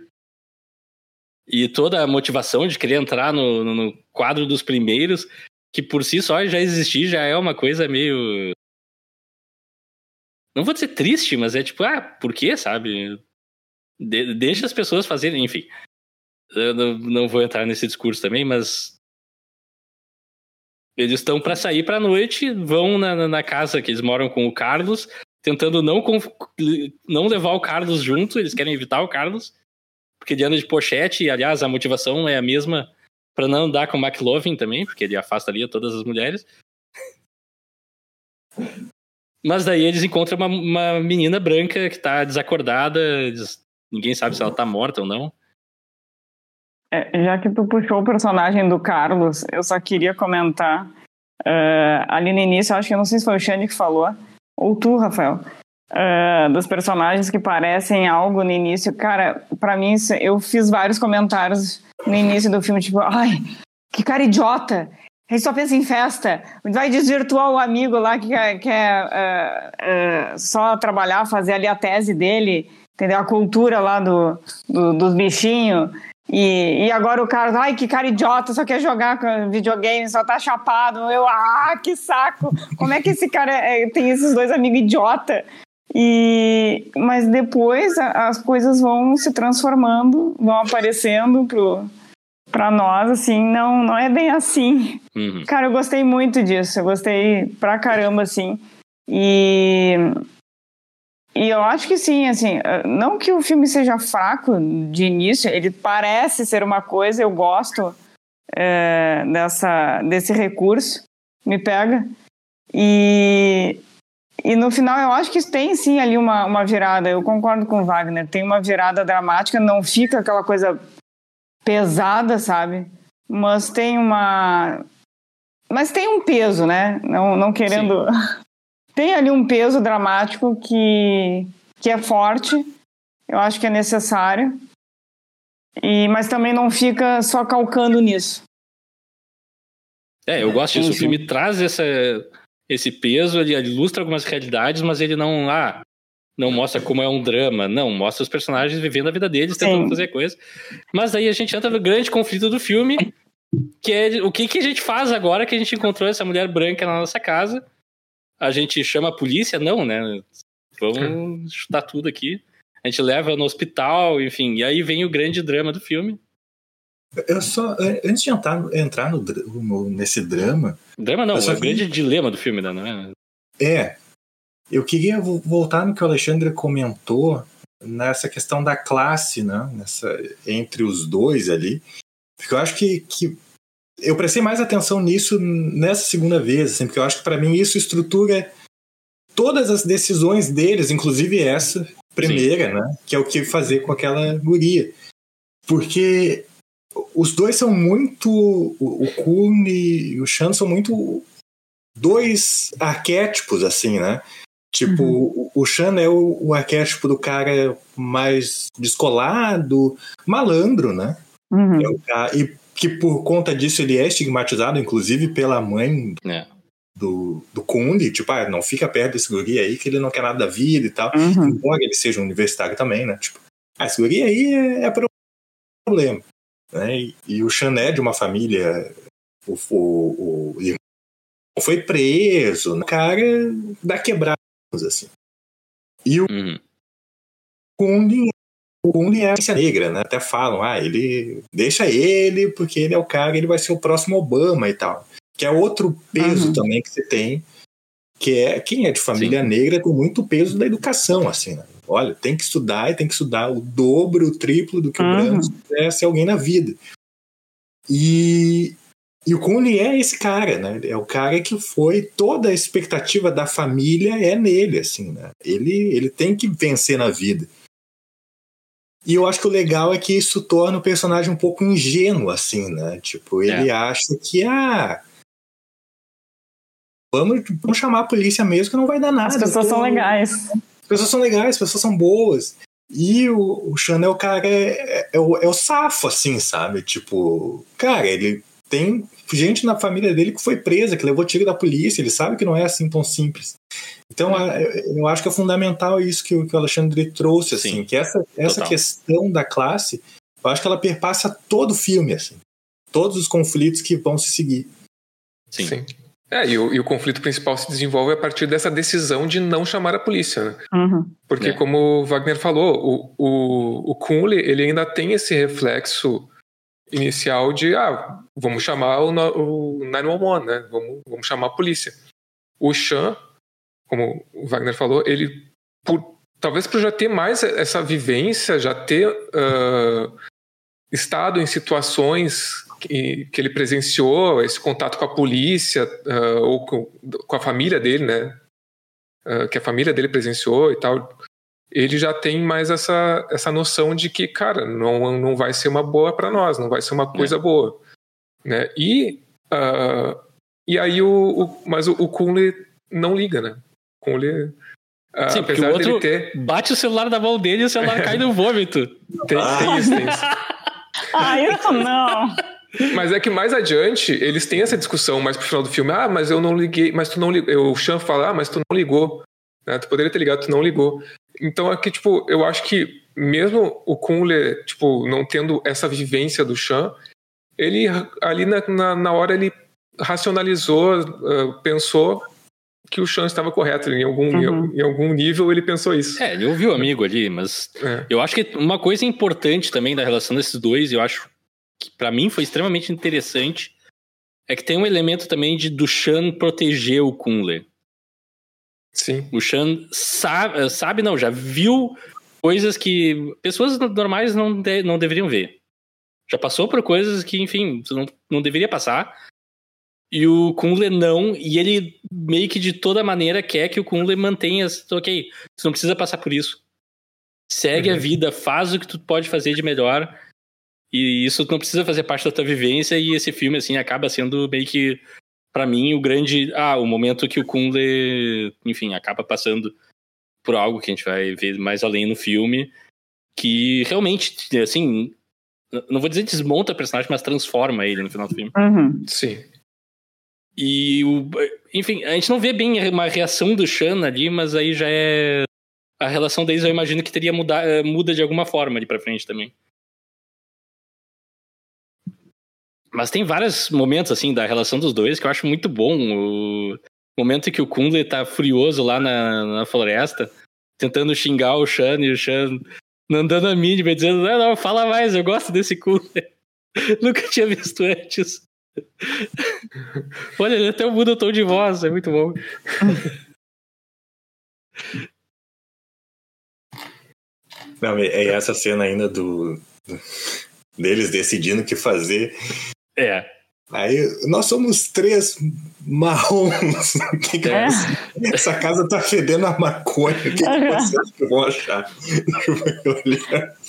E toda a motivação de querer entrar no, no, no quadro dos primeiros, que por si só já existir, já é uma coisa meio. Não vou dizer triste, mas é tipo, ah, por quê, sabe? De, deixa as pessoas fazerem, enfim. Eu não, não vou entrar nesse discurso também, mas eles estão para sair para noite, vão na, na, casa que eles moram com o Carlos, tentando não, não levar o Carlos junto, eles querem evitar o Carlos, porque ele anda de pochete, e aliás, a motivação é a mesma para não andar com o McLovin também, porque ele afasta ali todas as mulheres. Mas daí eles encontram uma, uma menina branca que tá desacordada, ninguém sabe se ela tá morta ou não. É, já que tu puxou o personagem do Carlos, eu só queria comentar uh, ali no início, acho que não sei se foi o Xande que falou, ou tu, Rafael, uh, dos personagens que parecem algo no início. Cara, para mim, eu fiz vários comentários no início do filme, tipo, ai, que cara idiota! Gente só pensa em festa. Vai desvirtuar o amigo lá que quer, quer uh, uh, só trabalhar, fazer ali a tese dele, entendeu? A cultura lá do, do dos bichinhos. E, e agora o cara, ai, que cara idiota, só quer jogar videogame, só tá chapado. Eu, ah, que saco! Como é que esse cara é, tem esses dois amigos idiota? E, mas depois as coisas vão se transformando, vão aparecendo pro, pra nós, assim, não, não é bem assim. Uhum. Cara, eu gostei muito disso, eu gostei pra caramba, assim. E, e eu acho que sim, assim, não que o filme seja fraco de início, ele parece ser uma coisa, eu gosto é, dessa, desse recurso, me pega. E, e no final eu acho que tem sim ali uma, uma virada. Eu concordo com o Wagner. Tem uma virada dramática, não fica aquela coisa pesada, sabe? Mas tem uma. Mas tem um peso, né? Não, não querendo. tem ali um peso dramático que, que é forte. Eu acho que é necessário. E, mas também não fica só calcando nisso. É, eu gosto disso. O filme traz essa, esse peso, ele ilustra algumas realidades, mas ele não ah, não mostra como é um drama, não, mostra os personagens vivendo a vida deles, tentando Sim. fazer coisas. Mas aí a gente entra no grande conflito do filme, que é o que, que a gente faz agora que a gente encontrou essa mulher branca na nossa casa? A gente chama a polícia? Não, né? Vamos chutar tudo aqui. A gente leva no hospital, enfim, e aí vem o grande drama do filme. Eu só, antes de entrar, entrar no, no, nesse drama. Drama não, é o grande dilema do filme, né, não é? É. Eu queria voltar no que o Alexandre comentou nessa questão da classe, né? Nessa, entre os dois ali. Porque eu acho que, que eu prestei mais atenção nisso nessa segunda vez, assim, porque eu acho que para mim isso estrutura todas as decisões deles, inclusive essa primeira, Sim. né? Que é o que fazer com aquela guria. Porque os dois são muito. O Kuhn e o Shan são muito. Dois arquétipos, assim, né? Tipo, uhum. o Shan é o, o, arquétipo do cara mais descolado, malandro, né? Uhum. É cara, e que por conta disso ele é estigmatizado, inclusive pela mãe é. do, do Kundi, tipo, ah, não fica perto desse guri aí que ele não quer nada da vida e tal. Uhum. Embora ele seja um universitário também, né? Tipo, ah, esse guri aí é, é problema. Né? E, e o Chané de uma família, o, o, o irmão foi preso, né? cara da quebrada, assim. E o uhum. Kundin, o Kundin é a negra, né? Até falam, ah, ele deixa ele porque ele é o cara, ele vai ser o próximo Obama e tal. Que é outro peso uhum. também que você tem, que é quem é de família Sim. negra tem muito peso da educação, assim, né? Olha, tem que estudar e tem que estudar o dobro, o triplo do que uhum. o branco quiser ser alguém na vida. E, e o Cunha é esse cara, né? É o cara que foi toda a expectativa da família é nele, assim, né? Ele, ele tem que vencer na vida. E eu acho que o legal é que isso torna o personagem um pouco ingênuo, assim, né? Tipo, ele é. acha que, ah, vamos, vamos chamar a polícia mesmo que não vai dar nada. As pessoas tô... são legais. As pessoas são legais, as pessoas são boas. E o, o Chanel, cara, é, é, é, o, é o safo, assim, sabe? Tipo, cara, ele tem gente na família dele que foi presa, que levou tiro da polícia, ele sabe que não é assim tão simples. Então, eu acho que é fundamental isso que o, Alexandre trouxe, assim, Sim, que essa, essa questão da classe, eu acho que ela perpassa todo o filme, assim. Todos os conflitos que vão se seguir. Sim. Sim. É, e o, e o, conflito principal se desenvolve a partir dessa decisão de não chamar a polícia, né? Uhum. Porque, é. como o Wagner falou, o, o, o Kunle, ele ainda tem esse reflexo inicial de, ah, vamos chamar o, o 911, né? Vamos, vamos chamar a polícia. O Chan, como o Wagner falou, ele, por, talvez por já ter mais essa vivência, já ter uh, estado em situações que, que ele presenciou, esse contato com a polícia uh, ou com, com, a família dele, né? Uh, que a família dele presenciou e tal. Ele já tem mais essa, essa noção de que, cara, não, não vai ser uma boa para nós, não vai ser uma coisa é. boa. Né? E, uh, e aí o, o mas o, o Kunle não liga, né? Kunle Uh, Sim, porque o outro ter... bate o celular da mão dele e o celular cai no vômito. Tem, tem isso, tem isso. ah, isso não. Mas é que mais adiante, eles têm essa discussão mais pro final do filme. Ah, mas eu não liguei, mas tu não ligou. O Chan fala, ah, mas tu não ligou. Né? Tu poderia ter ligado, tu não ligou. Então aqui, tipo, eu acho que mesmo o Kunle, tipo, não tendo essa vivência do Chan, ele ali na, na, na hora ele racionalizou, uh, pensou que o Chan estava correto. Em algum, uhum. em, em, algum nível ele pensou isso. É, ele ouviu o amigo ali, mas é. eu acho que uma coisa importante também da relação desses dois, eu acho que para mim foi extremamente interessante, é que tem um elemento também de do Chan proteger o Kunle. Sim. O Chan sabe, sabe não, já viu coisas que pessoas normais não, de, não deveriam ver. Já passou por coisas que, enfim, não, não deveria passar. E o Kunle não, e ele meio que de toda maneira quer que o Kunle mantenha. Ok, você não precisa passar por isso. Segue uhum. a vida, faz o que tu pode fazer de melhor. E isso não precisa fazer parte da tua vivência. E esse filme, assim, acaba sendo meio que, para mim, o grande. Ah, o momento que o Kunle, enfim, acaba passando por algo que a gente vai ver mais além no filme. Que realmente, assim, não vou dizer desmonta o personagem, mas transforma ele no final do filme. Uhum. Sim. E o. Enfim, a gente não vê bem uma reação do Shan ali, mas aí já é. A relação deles eu imagino que teria mudar, eh, muda de alguma forma ali pra frente também. Mas tem vários momentos, assim, da relação dos dois que eu acho muito bom. O momento em que o Kundle tá furioso lá na, na floresta, tentando xingar o Shan e o Shan não dando a mínima, dizendo: não, não, fala mais, eu gosto desse Kundle. Nunca tinha visto antes. Olha, ele até muda o tom de voz, é muito bom. Não, é essa cena ainda do deles decidindo o que fazer. É. Aí nós somos três marrons. Que que é. Essa casa tá fedendo a maconha. O que, que vocês vão achar?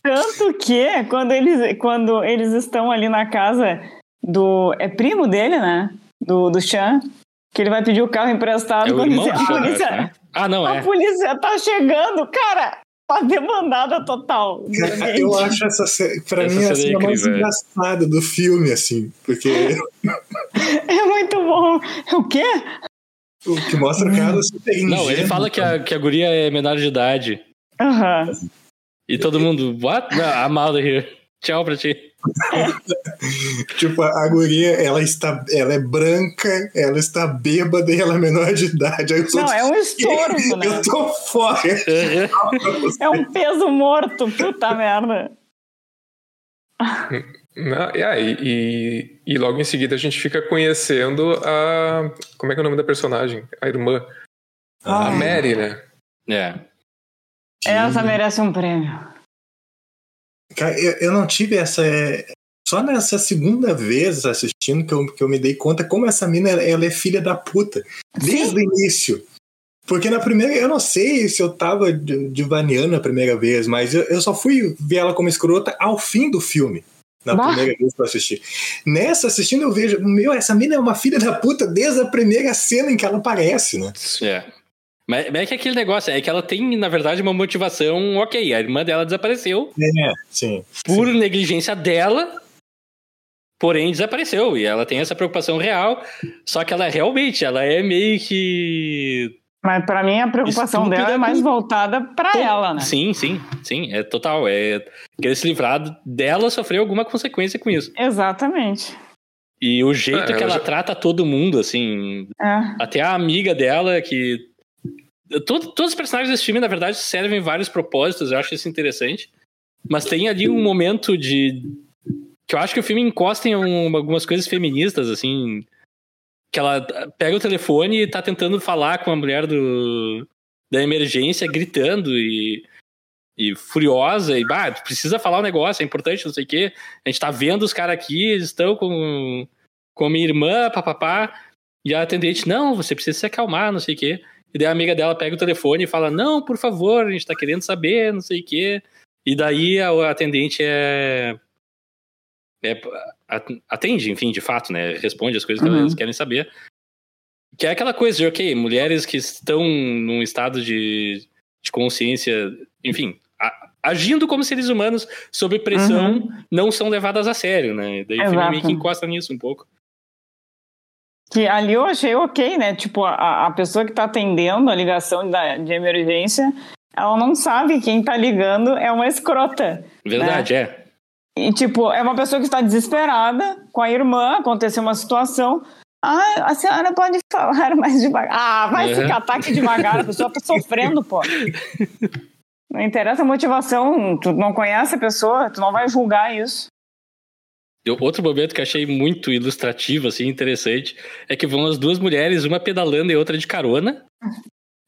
Tanto que quando eles, quando eles estão ali na casa do. É primo dele, né? Do, do Chan. Que ele vai pedir o carro emprestado é quando a polícia. Né? Ah, não, a é. A polícia tá chegando, cara! Uma demandada total. Eu acho essa pra essa mim a cena mais engraçada do filme, assim, porque. é muito bom. É o quê? O que mostra o cara super ingênuo. Não, ele fala que a, que a guria é menor de idade. Aham. Uhum. E todo mundo, what? I'm out of here. Tchau pra ti. tipo, a guria, ela está, ela é branca, ela está bêbada e ela é menor de idade. Aí Não, é um estorvo, né? Eu tô fora. é um peso morto, puta merda. Não, é, e, e, e, logo em seguida a gente fica conhecendo a. Como é que é o nome da personagem? A irmã. Ah. A Mary, né? É. Essa merece um prêmio. Cara, eu, eu não tive essa. É, só nessa segunda vez assistindo que eu, que eu me dei conta como essa mina ela é filha da puta. Desde Sim. o início. Porque na primeira, eu não sei se eu tava divaneando a primeira vez, mas eu, eu só fui ver ela como escrota ao fim do filme. Na bah. primeira vez que eu assisti. Nessa assistindo, eu vejo, meu, essa mina é uma filha da puta desde a primeira cena em que ela aparece, né? É. Mas, é que aquele negócio, é que ela tem, na verdade, uma motivação, ok, a irmã dela desapareceu. É, sim. Por sim. negligência dela, porém desapareceu. E ela tem essa preocupação real, só que ela realmente, ela é meio que... Mas para mim a preocupação Estúpida dela é mais voltada para to... ela, né? Sim, sim, sim, é total. É querer se livrar dela sofrer alguma consequência com isso. Exatamente. E o jeito é, que ela já... trata todo mundo, assim. É. Até a amiga dela, que todo, todos os personagens desse filme, na verdade, servem vários propósitos, eu acho isso interessante. Mas tem ali um momento de. que eu acho que o filme encosta em um, algumas coisas feministas, assim. Que ela pega o telefone e tá tentando falar com a mulher do, da emergência, gritando e, e furiosa, e bah, precisa falar o um negócio, é importante, não sei o quê. A gente tá vendo os caras aqui, eles estão com, com minha irmã, papapá. E a atendente, não, você precisa se acalmar, não sei o quê. E daí a amiga dela pega o telefone e fala: Não, por favor, a gente tá querendo saber, não sei o quê. E daí a atendente é. é atende, enfim, de fato, né? Responde as coisas que uhum. elas querem saber. Que é aquela coisa de, ok, mulheres que estão num estado de, de consciência, enfim, a, agindo como seres humanos, sob pressão, uhum. não são levadas a sério, né? Daí Exato. o filme meio que encosta nisso um pouco. Que ali eu achei ok, né? Tipo, a, a pessoa que tá atendendo a ligação da, de emergência, ela não sabe quem tá ligando é uma escrota. Verdade, né? é. E, tipo, é uma pessoa que está desesperada com a irmã, aconteceu uma situação. Ah, a senhora pode falar mais devagar. Ah, vai uhum. ficar ataque devagar, a pessoa tá sofrendo, pô. Não interessa a motivação, tu não conhece a pessoa, tu não vai julgar isso. Outro momento que achei muito ilustrativo, assim, interessante, é que vão as duas mulheres, uma pedalando e outra de carona.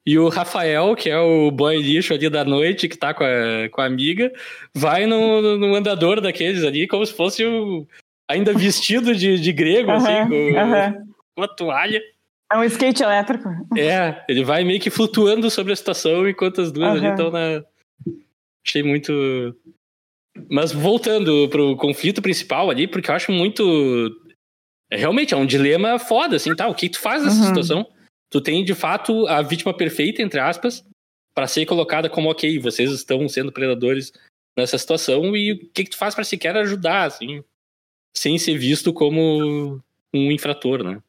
E o Rafael, que é o boy lixo ali da noite, que tá com a, com a amiga, vai no, no andador daqueles ali, como se fosse o, ainda vestido de, de grego, assim, com, com uma toalha. É um skate elétrico. É, ele vai meio que flutuando sobre a situação enquanto as duas ali estão na. Achei muito. Mas voltando pro conflito principal ali, porque eu acho muito. É, realmente, é um dilema foda, assim, tá? O que tu faz nessa uhum. situação? Tu tem, de fato, a vítima perfeita, entre aspas, para ser colocada como, ok, vocês estão sendo predadores nessa situação, e o que, que tu faz para sequer ajudar, assim, sem ser visto como um infrator, né?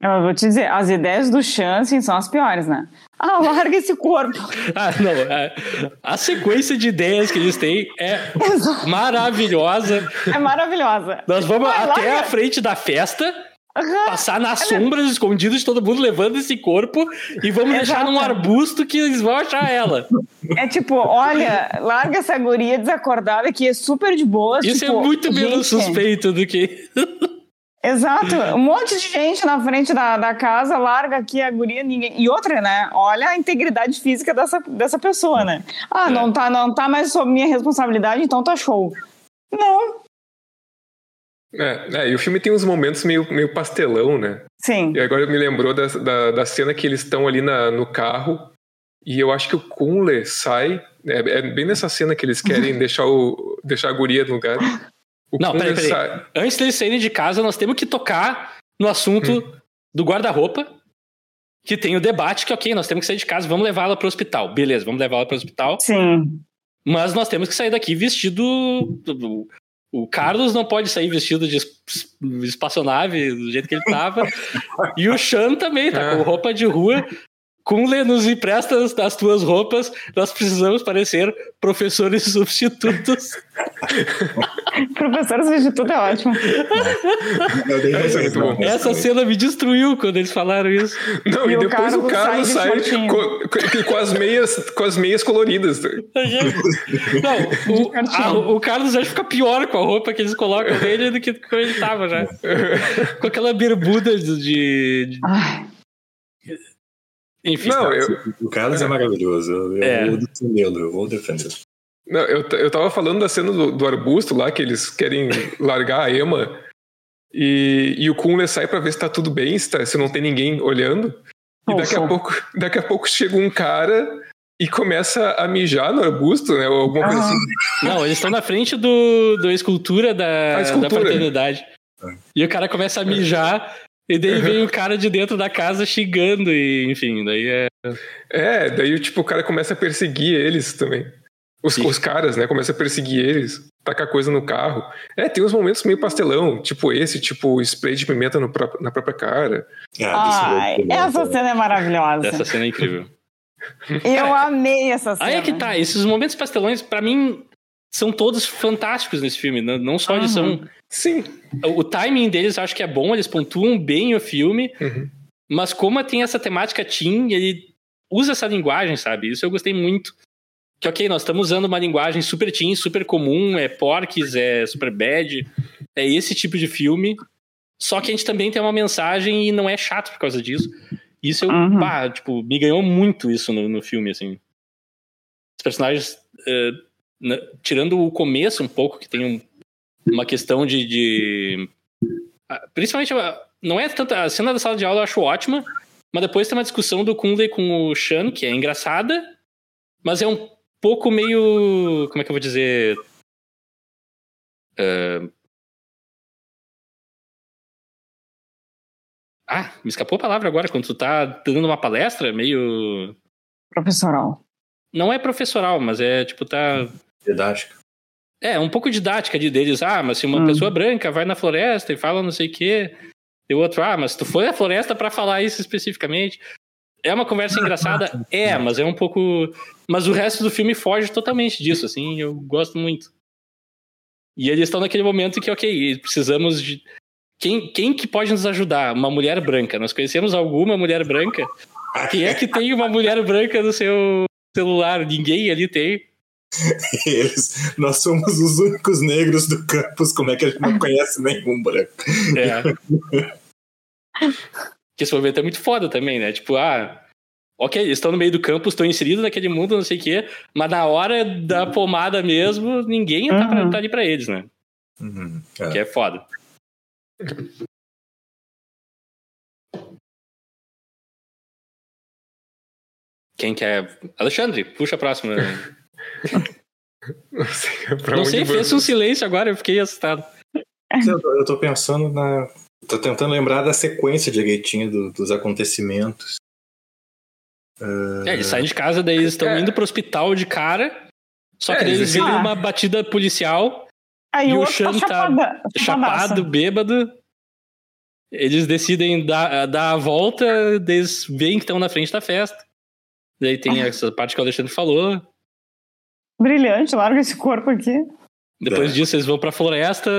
Eu vou te dizer, as ideias do Chance são as piores, né? Ah, larga esse corpo. ah, não. A, a, sequência de ideias que eles têm é maravilhosa. É maravilhosa. Nós vamos ah, até larga. a frente da festa, uhum. passar nas é sombras, mesmo. escondidos de todo mundo, levando esse corpo, e vamos Exato. deixar num arbusto que eles vão achar ela. É tipo, olha, larga essa guria desacordada que é super de boa. Isso tipo, é muito menos gente, suspeito do que. Exato, um monte de gente na frente da, da casa, larga aqui a guria, ninguém. E outra, né? Olha a integridade física dessa, dessa pessoa, né? Ah, é. não tá, não tá mais sob minha responsabilidade, então tá show. Não. É, é, e o filme tem uns momentos meio, meio pastelão, né? Sim. E agora me lembrou da, da, da cena que eles estão ali na, no carro e eu acho que o Kunle sai. É, é bem nessa cena que eles querem deixar, o, deixar a guria no lugar. O não, peraí, peraí. Sai... Antes deles saírem de casa, nós temos que tocar no assunto hum. do guarda-roupa, que tem o debate que, ok, nós temos que sair de casa, vamos levá-la para o hospital. Beleza, vamos levá-la para o hospital. Sim. Mas nós temos que sair daqui vestido. O Carlos não pode sair vestido de espaçonave do jeito que ele tava. e o Chan também tá com é. roupa de rua. Kunle nos empresta as tuas roupas, nós precisamos parecer professores substitutos. professores substitutos é ótimo. É Essa cena me destruiu quando eles falaram isso. Não, e, e depois o Carlos sai, sai com, com, as meias, com as meias coloridas. Não, o, a, o Carlos acho que fica pior com a roupa que eles colocam nele do que quando ele tava já. com aquela bermuda de. de... Enfim, não, eu... o Carlos é, é maravilhoso. Eu, é. vou defendê-lo, eu vou defendê-lo. Não, eu, eu tava falando da cena do, do, arbusto lá, que eles querem largar a Emma. E, e o Kunle sai para ver se tá tudo bem, se, tá, se não tem ninguém olhando. E daqui a, pouco, daqui a pouco chega um cara e começa a mijar no arbusto, né? Ou alguma coisa assim. Não, eles estão na frente do, do escultura da, escultura. da fraternidade. É. E o cara começa a mijar e daí vem o cara de dentro da casa xingando e, enfim, daí é... É, daí tipo, o cara começa a perseguir eles também. Os, os caras, né, começa a perseguir eles, tacar coisa no carro. É, tem uns momentos meio pastelão, tipo esse, tipo spray de pimenta no, na própria cara. Ah, Ai, essa cena é maravilhosa. Essa cena é incrível. Eu amei essa cena. Aí é que tá, esses momentos pastelões, para mim, são todos fantásticos nesse filme. Não só uhum. eles são. Sim. O timing deles eu acho que é bom, eles pontuam bem o filme. Uhum. Mas como tem essa temática teen, ele usa essa linguagem, sabe? Isso eu gostei muito. Que ok, nós estamos usando uma linguagem super teen, super comum, é porques, é super bad, é esse tipo de filme. Só que a gente também tem uma mensagem e não é chato por causa disso. Isso eu, uhum. pá, tipo, me ganhou muito isso no, no filme, assim. Os personagens uh, né, tirando o começo um pouco, que tem um, uma questão de, de. Principalmente, não é tanto. A cena da sala de aula eu acho ótima, mas depois tem uma discussão do Kunle com o Shan, que é engraçada, mas é um pouco meio. Como é que eu vou dizer? Uh... Ah, me escapou a palavra agora, quando tu tá dando uma palestra, meio. Professoral. Não é professoral, mas é tipo, tá Didática. É, um pouco didática de deles. Ah, mas se uma Hum. pessoa branca vai na floresta e fala não sei o quê. E o outro, ah, mas tu foi na floresta pra falar isso especificamente. É uma conversa engraçada? É, mas é um pouco. Mas o resto do filme foge totalmente disso, assim, eu gosto muito. E eles estão naquele momento que, ok, precisamos de. Quem, quem que pode nos ajudar? Uma mulher branca. Nós conhecemos alguma mulher branca? Quem é que tem uma mulher branca no seu celular? Ninguém ali tem. Eles, nós somos os únicos negros do campus, como é que a gente não conhece nenhum branco? É. que esse momento é muito foda também, né? Tipo, ah, ok, eles estão no meio do campo, estão inseridos naquele mundo, não sei o quê, mas na hora da pomada mesmo, ninguém tá, pra- Uhum. tá ali pra eles, né? Uhum, é. Que é foda. Quem quer? Alexandre, puxa a próxima. Não sei, pra não sei, fez um silêncio agora, eu fiquei assustado. Eu tô, pensando na. Tô tentando lembrar da sequência direitinho do- dos acontecimentos. É, eles saem de casa, daí eles estão É. indo pro hospital de cara, só que É, daí eles veem decidem- uma batida policial, Aí E o o Sean tá tá chapado, bêbado. Eles decidem dar, dar a volta, eles veem que estão na frente da festa. Daí tem essa parte que o Alexandre falou. Brilhante, larga esse corpo aqui. Depois É. disso, eles vão pra floresta.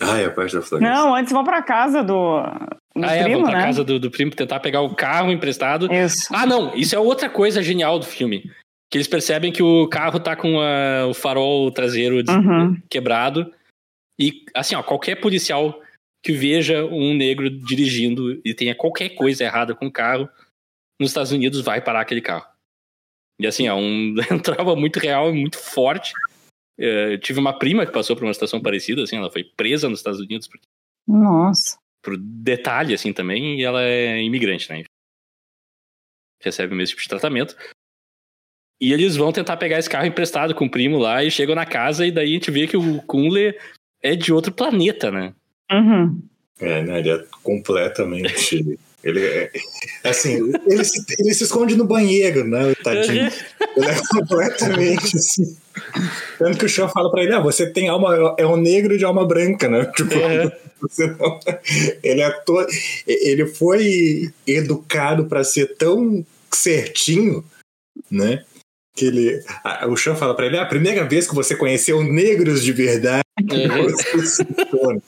Ah, é a parte da floresta. Não, antes vão pra casa do, do ah, é, primo, vão pra né? casa do, do primo tentar pegar o carro emprestado. Isso. Ah, não, isso é outra coisa genial do filme. Que eles percebem que o carro tá com a- o farol traseiro Uhum. quebrado. E, assim, ó, qualquer policial que veja um negro dirigindo e tenha qualquer coisa errada com o carro, nos Estados Unidos vai parar aquele carro. E, assim, é um, trauma muito real e muito forte. É, eu tive uma prima que passou por uma situação parecida, assim, ela foi presa nos Estados Unidos por, Nossa. por detalhe, assim, também, e ela é imigrante, né? Recebe o mesmo tipo de tratamento. E eles vão tentar pegar esse carro emprestado com o primo lá e chegam na casa e daí a gente vê que o Kunle é de outro planeta, né? Uhum. É, né? Ele é completamente. Ele é. Assim, ele se, ele se esconde no banheiro, né? Tadinho. Ele é completamente assim. Tanto que o Sean fala pra ele: ah, você tem alma. É um negro de alma branca, né? Tipo, Uhum. você não. Ele é to... Ele foi educado pra ser tão certinho, né? Que ele. ah, O Sean fala pra ele: ah, a primeira vez que você conheceu negros de verdade. Uhum. você se torna.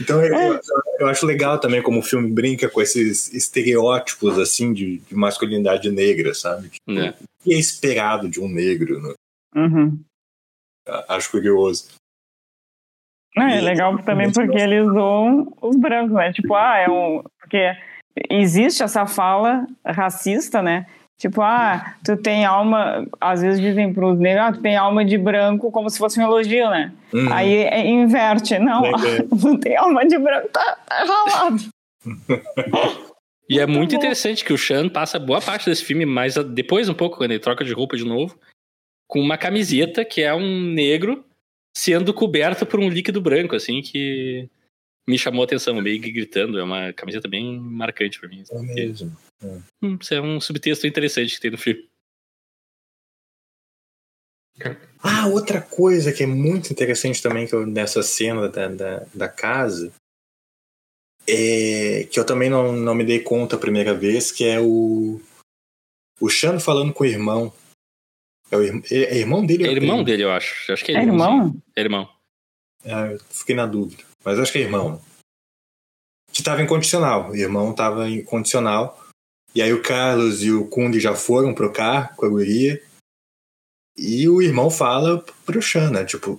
Então eu, eu- eu acho legal também como o filme brinca com esses estereótipos assim de, de masculinidade negra, sabe? Tipo, É. O que é esperado de um negro, né? Uhum. Acho curioso. Não, é legal também porque eles zoam os brancos, né? Tipo, ah, é um. Porque existe essa fala racista, né? Tipo, ah, tu tem alma. Às vezes dizem pros negros, ah, tu tem alma de branco como se fosse um elogio, né? Uhum. Aí é- inverte. Não, Legal. não tem alma de branco, tá, tá ralado. E é muito bom. interessante que o Sean passa boa parte desse filme, mas depois um pouco, quando ele troca de roupa de novo, com uma camiseta que é um negro sendo coberto por um líquido branco, assim, que me chamou a atenção, meio que gritando. É uma camiseta bem marcante pra mim. É mesmo. Hum, Isso é um subtexto interessante que tem no filme. Ah, outra coisa que é muito interessante também que eu, nessa cena da, da, da casa é que eu também não, não me dei conta a primeira vez, que é o o Sean falando com o irmão. É, o, ir- é irmão dele? ou É irmão dele, eu acho. Acho que é, É irmãozinho. irmão? É irmão. Ah, eu fiquei na dúvida. Mas acho que é irmão. Que tava em condicional. O irmão tava em condicional. E aí o Carlos e o Kundi já foram pro carro com a guria. E o irmão fala pro Xan, né? Tipo,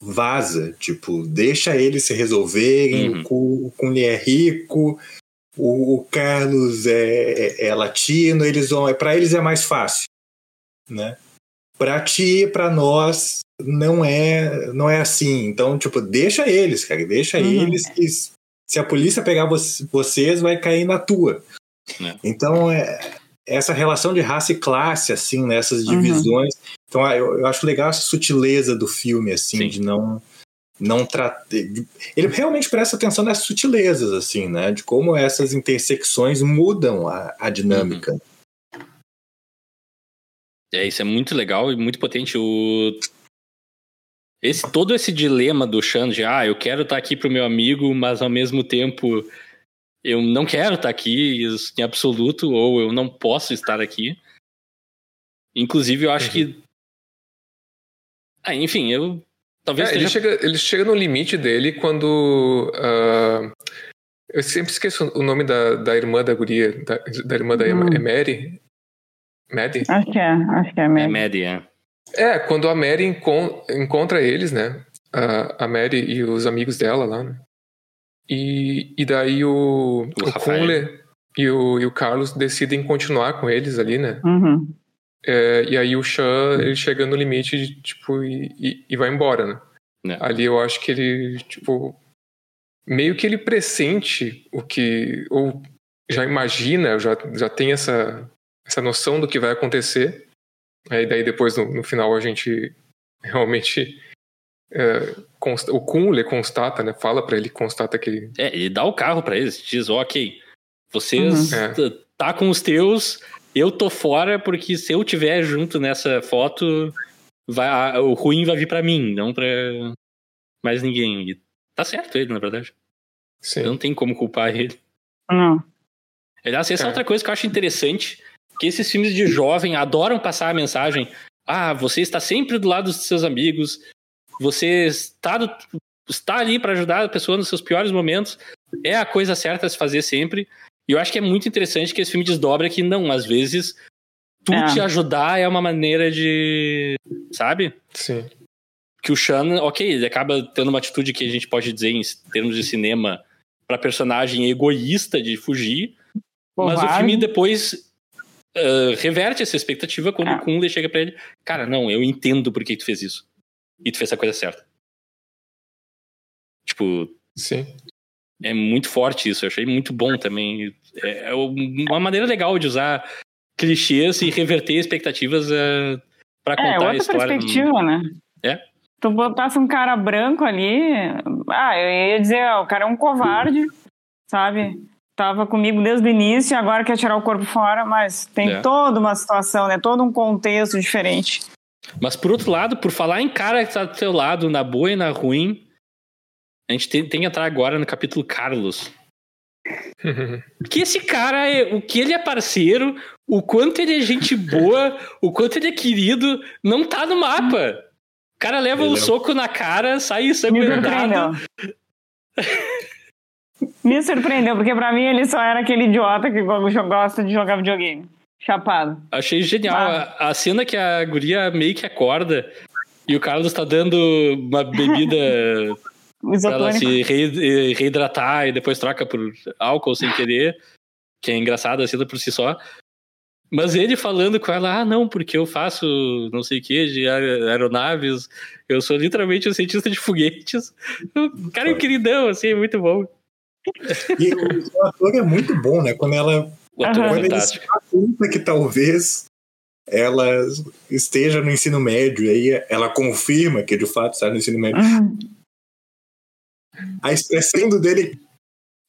vaza. Tipo, deixa eles se resolverem. Uhum. O Ku- O Kundi é rico. O, o Carlos é, é, é latino. Eles vão, pra eles é mais fácil. Né? Pra ti, pra nós, não é não é assim. Então, tipo, deixa eles, cara, deixa Uhum. eles que se a polícia pegar vo- vocês, vai cair na tua. É. Então, é, essa relação de raça e classe, assim, nessas Uhum. divisões. Então, ah, eu, eu acho legal essa sutileza do filme, assim, Sim. de não não tratar. Ele realmente presta atenção nessas sutilezas, assim, né? De como essas intersecções mudam a, a dinâmica. É, isso é muito legal e muito potente. O... Esse, todo esse dilema do Shan de, ah, eu quero estar aqui pro meu amigo, mas ao mesmo tempo eu não quero estar aqui em absoluto, ou eu não posso estar aqui. Inclusive, eu acho uhum. que. Ah, enfim, eu. Talvez. É, ele, chega, ele chega no limite dele quando. Uh, eu sempre esqueço o nome da, da irmã da guria, da, da irmã da hum. Mary? Maddie? Acho que é, acho que é Maddie. É Maddie, é. É, quando a Mary encon encontra eles, né? A, a Mary e os amigos dela lá, né? E, e daí o, o, o Kunle e o, e o Carlos decidem continuar com eles ali, né? Uhum. É, e aí o Chan, ele chega no limite, tipo, e, e, e vai embora, né? É. Ali eu acho que ele, tipo, meio que ele pressente o que, ou já imagina, já, já tem essa, essa noção do que vai acontecer. E daí depois no, no final a gente realmente é, consta, o Kunle constata, né? Fala para ele, constata que ele. É, ele dá o carro para eles, diz, ok, vocês uhum. tá com os teus, eu tô fora porque se eu tiver junto nessa foto, vai, o ruim vai vir para mim, não para mais ninguém. E tá certo ele, na verdade. Sim. Não tem como culpar ele. Não. Aliás, essa é. é outra coisa que eu acho interessante, que esses filmes de jovem adoram passar a mensagem ah, você está sempre do lado dos seus amigos, você está, do, está ali para ajudar a pessoa nos seus piores momentos, é a coisa certa a se fazer sempre. E eu acho que é muito interessante que esse filme desdobra que não, às vezes, tu é. te ajudar é uma maneira de. Sabe? Sim. Que o Shan, ok, ele acaba tendo uma atitude que a gente pode dizer em termos de cinema para personagem egoísta de fugir, mas o filme depois uh, reverte essa expectativa quando é. o Kunle chega para ele, cara, não, eu entendo por que tu fez isso e tu fez a coisa certa. Tipo. Sim. É muito forte isso, eu achei muito bom também. É, é uma maneira legal de usar clichês e reverter expectativas uh, para contar é, outra a história. perspectiva, né? É. Tu botasse um cara branco ali, ah, eu ia dizer, ó, o cara é um covarde, sabe? Tava comigo desde o início e agora quer tirar o corpo fora, mas tem é. toda uma situação, né? Todo um contexto diferente. Mas por outro lado, por falar em cara que tá do teu lado, na boa e na ruim, a gente tem, tem que entrar agora no capítulo Carlos. que esse cara, é, o que ele é parceiro, o quanto ele é gente boa, o quanto ele é querido, não tá no mapa. O cara leva ele um é... soco na cara, sai ensanguentado. Me surpreendeu, porque pra mim ele só era aquele idiota que gosta de jogar videogame. Chapado. Achei genial. Ah. A, a, cena que a guria meio que acorda e o Carlos tá dando uma bebida pra ela se re, reidratar e depois troca por álcool sem querer, que é engraçado a cena por si só. Mas ele falando com ela, ah, não, porque eu faço não sei o que de aeronaves, eu sou literalmente um cientista de foguetes. O cara é um queridão, assim, é muito bom. E o ator é muito bom, né? Quando ela o ator é fantástico. Conta que talvez ela esteja no ensino médio, e aí ela confirma que de fato está no ensino médio. Uhum. A expressão dele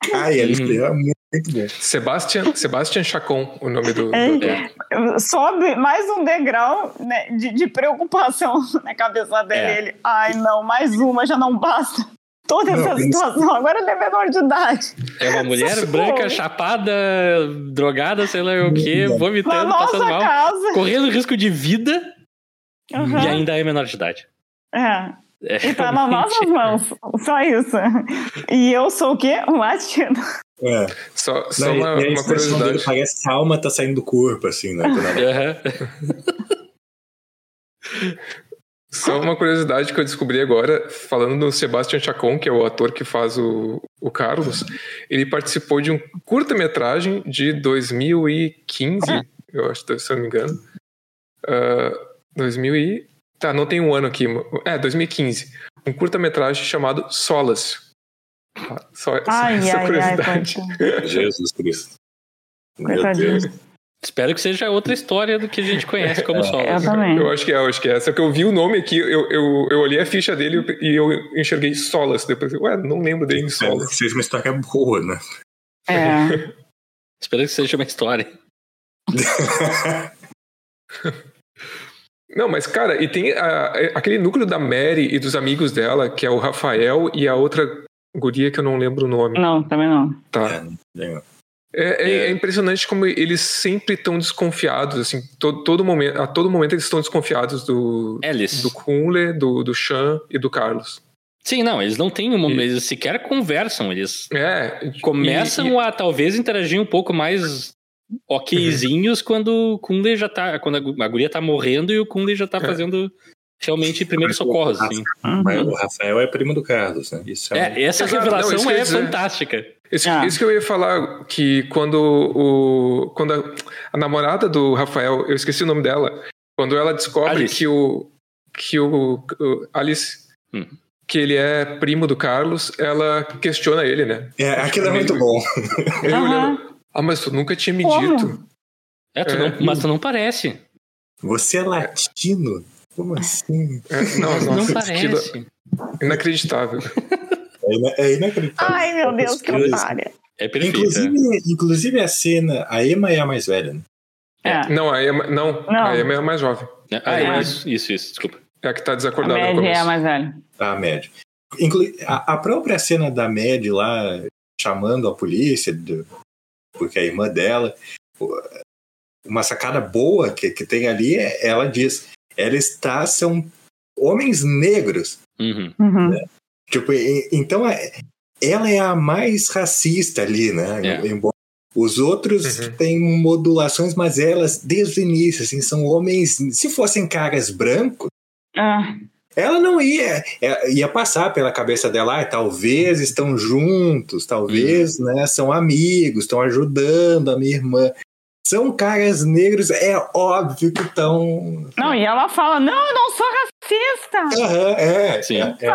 cai ali, uhum. é muito bom. Sebastian, Sebastian Chacon, o nome do. É, do... Sobe mais um degrau né, de, de, preocupação na cabeça dele. É. Ele, ai não, mais uma já não basta toda essa situação. Agora ele é menor de idade. É uma mulher branca, chapada, drogada, sei lá o que, vomitando, passando mal, casa. correndo risco de vida uhum. e ainda é menor de idade. É. É, e tá nas nossas mãos, só isso. E eu sou o quê? Um latino. É. Só, só Não, uma, uma curiosidade. Parece que a alma tá saindo do corpo, assim, né? Uhum. Só uma curiosidade que eu descobri agora, falando do Sebastian Chacon, que é o ator que faz o, o Carlos, ele participou de um curta-metragem de 2015, eu acho, se eu não me engano. Uh, ah, 2000 e... Tá, não tem um ano aqui. É, 2015. Um curta-metragem chamado Solas. Só, ai, essa ai, curiosidade. Ai, Jesus Cristo. Meu Deus. Espero que seja outra história do que a gente conhece como solo. Eu também. Eu acho que é, eu acho que é. Só que eu vi o nome aqui, eu, eu, eu olhei a ficha dele e eu enxerguei Solas. Depois, ué, não lembro dele em Solas. Que seja uma história boa, né? É. Espero que seja uma história. Não, mas, cara, e tem a- aquele núcleo da Mary e dos amigos dela, que é o Rafael e a outra guria que eu não lembro o nome. Não, também não. Tá. É, É, é- é impressionante como eles sempre estão desconfiados, assim, todo, todo momento, a todo momento eles estão desconfiados do, Alice. do Kunle, do, do Sean e do Carlos. Sim, não, eles não têm um. Eles sequer conversam, eles É. começam e- e- a talvez interagir um pouco mais okzinhos quando o Kunle já tá. Quando a gu- a guria tá morrendo e o Kunle já tá É. fazendo realmente primeiros socorros. Assim. Mas Uhum. o Rafael é primo do Carlos, né? Isso é, um- É, essa Exato, não, revelação ia é dizer. fantástica. Isso, Ah. isso que eu ia falar, que quando o. Quando a, a namorada do Rafael, eu esqueci o nome dela, quando ela descobre Alice. que o. que o, o- Alice. Hum. Que ele é primo do Carlos, ela questiona ele, né? É, aquilo é muito bom. Ele Aham. olhando. Ah, mas tu nunca tinha me Como? dito. É, tu É. não- mas tu não parece. Você é latino? Como assim? É, não, não nossa, aquilo parece. é inacreditável. É, é inacreditável. Ai, meu Deus, que otária. É perfeito. Inclusive, inclusive a cena, a Emma é a mais velha, né? É. Não, a Emma, não, Não. a Emma é a mais jovem. é. Ah, É. isso, isso, isso, desculpa. É a que tá A desacordada no média é começo. a mais velha. A Mad. Inclu a, a própria cena da Mad lá chamando a polícia, do- porque a irmã dela. Uma sacada boa que, que tem ali é ela diz: ela está, são homens negros. Uhum. Uhum. Tipo, então é- ela é a mais racista ali, né? É. Embora os outros Uhum. têm modulações, mas elas, desde o início, assim, são homens. Se fossem caras brancos, Ah, ela não ia. é, Ia passar pela cabeça dela, ah, talvez estão juntos, talvez né, são amigos, estão ajudando a minha irmã. São caras negros, é óbvio que estão. não, e ela fala: Não, eu não sou racista. Aham, é, Sim. é, é,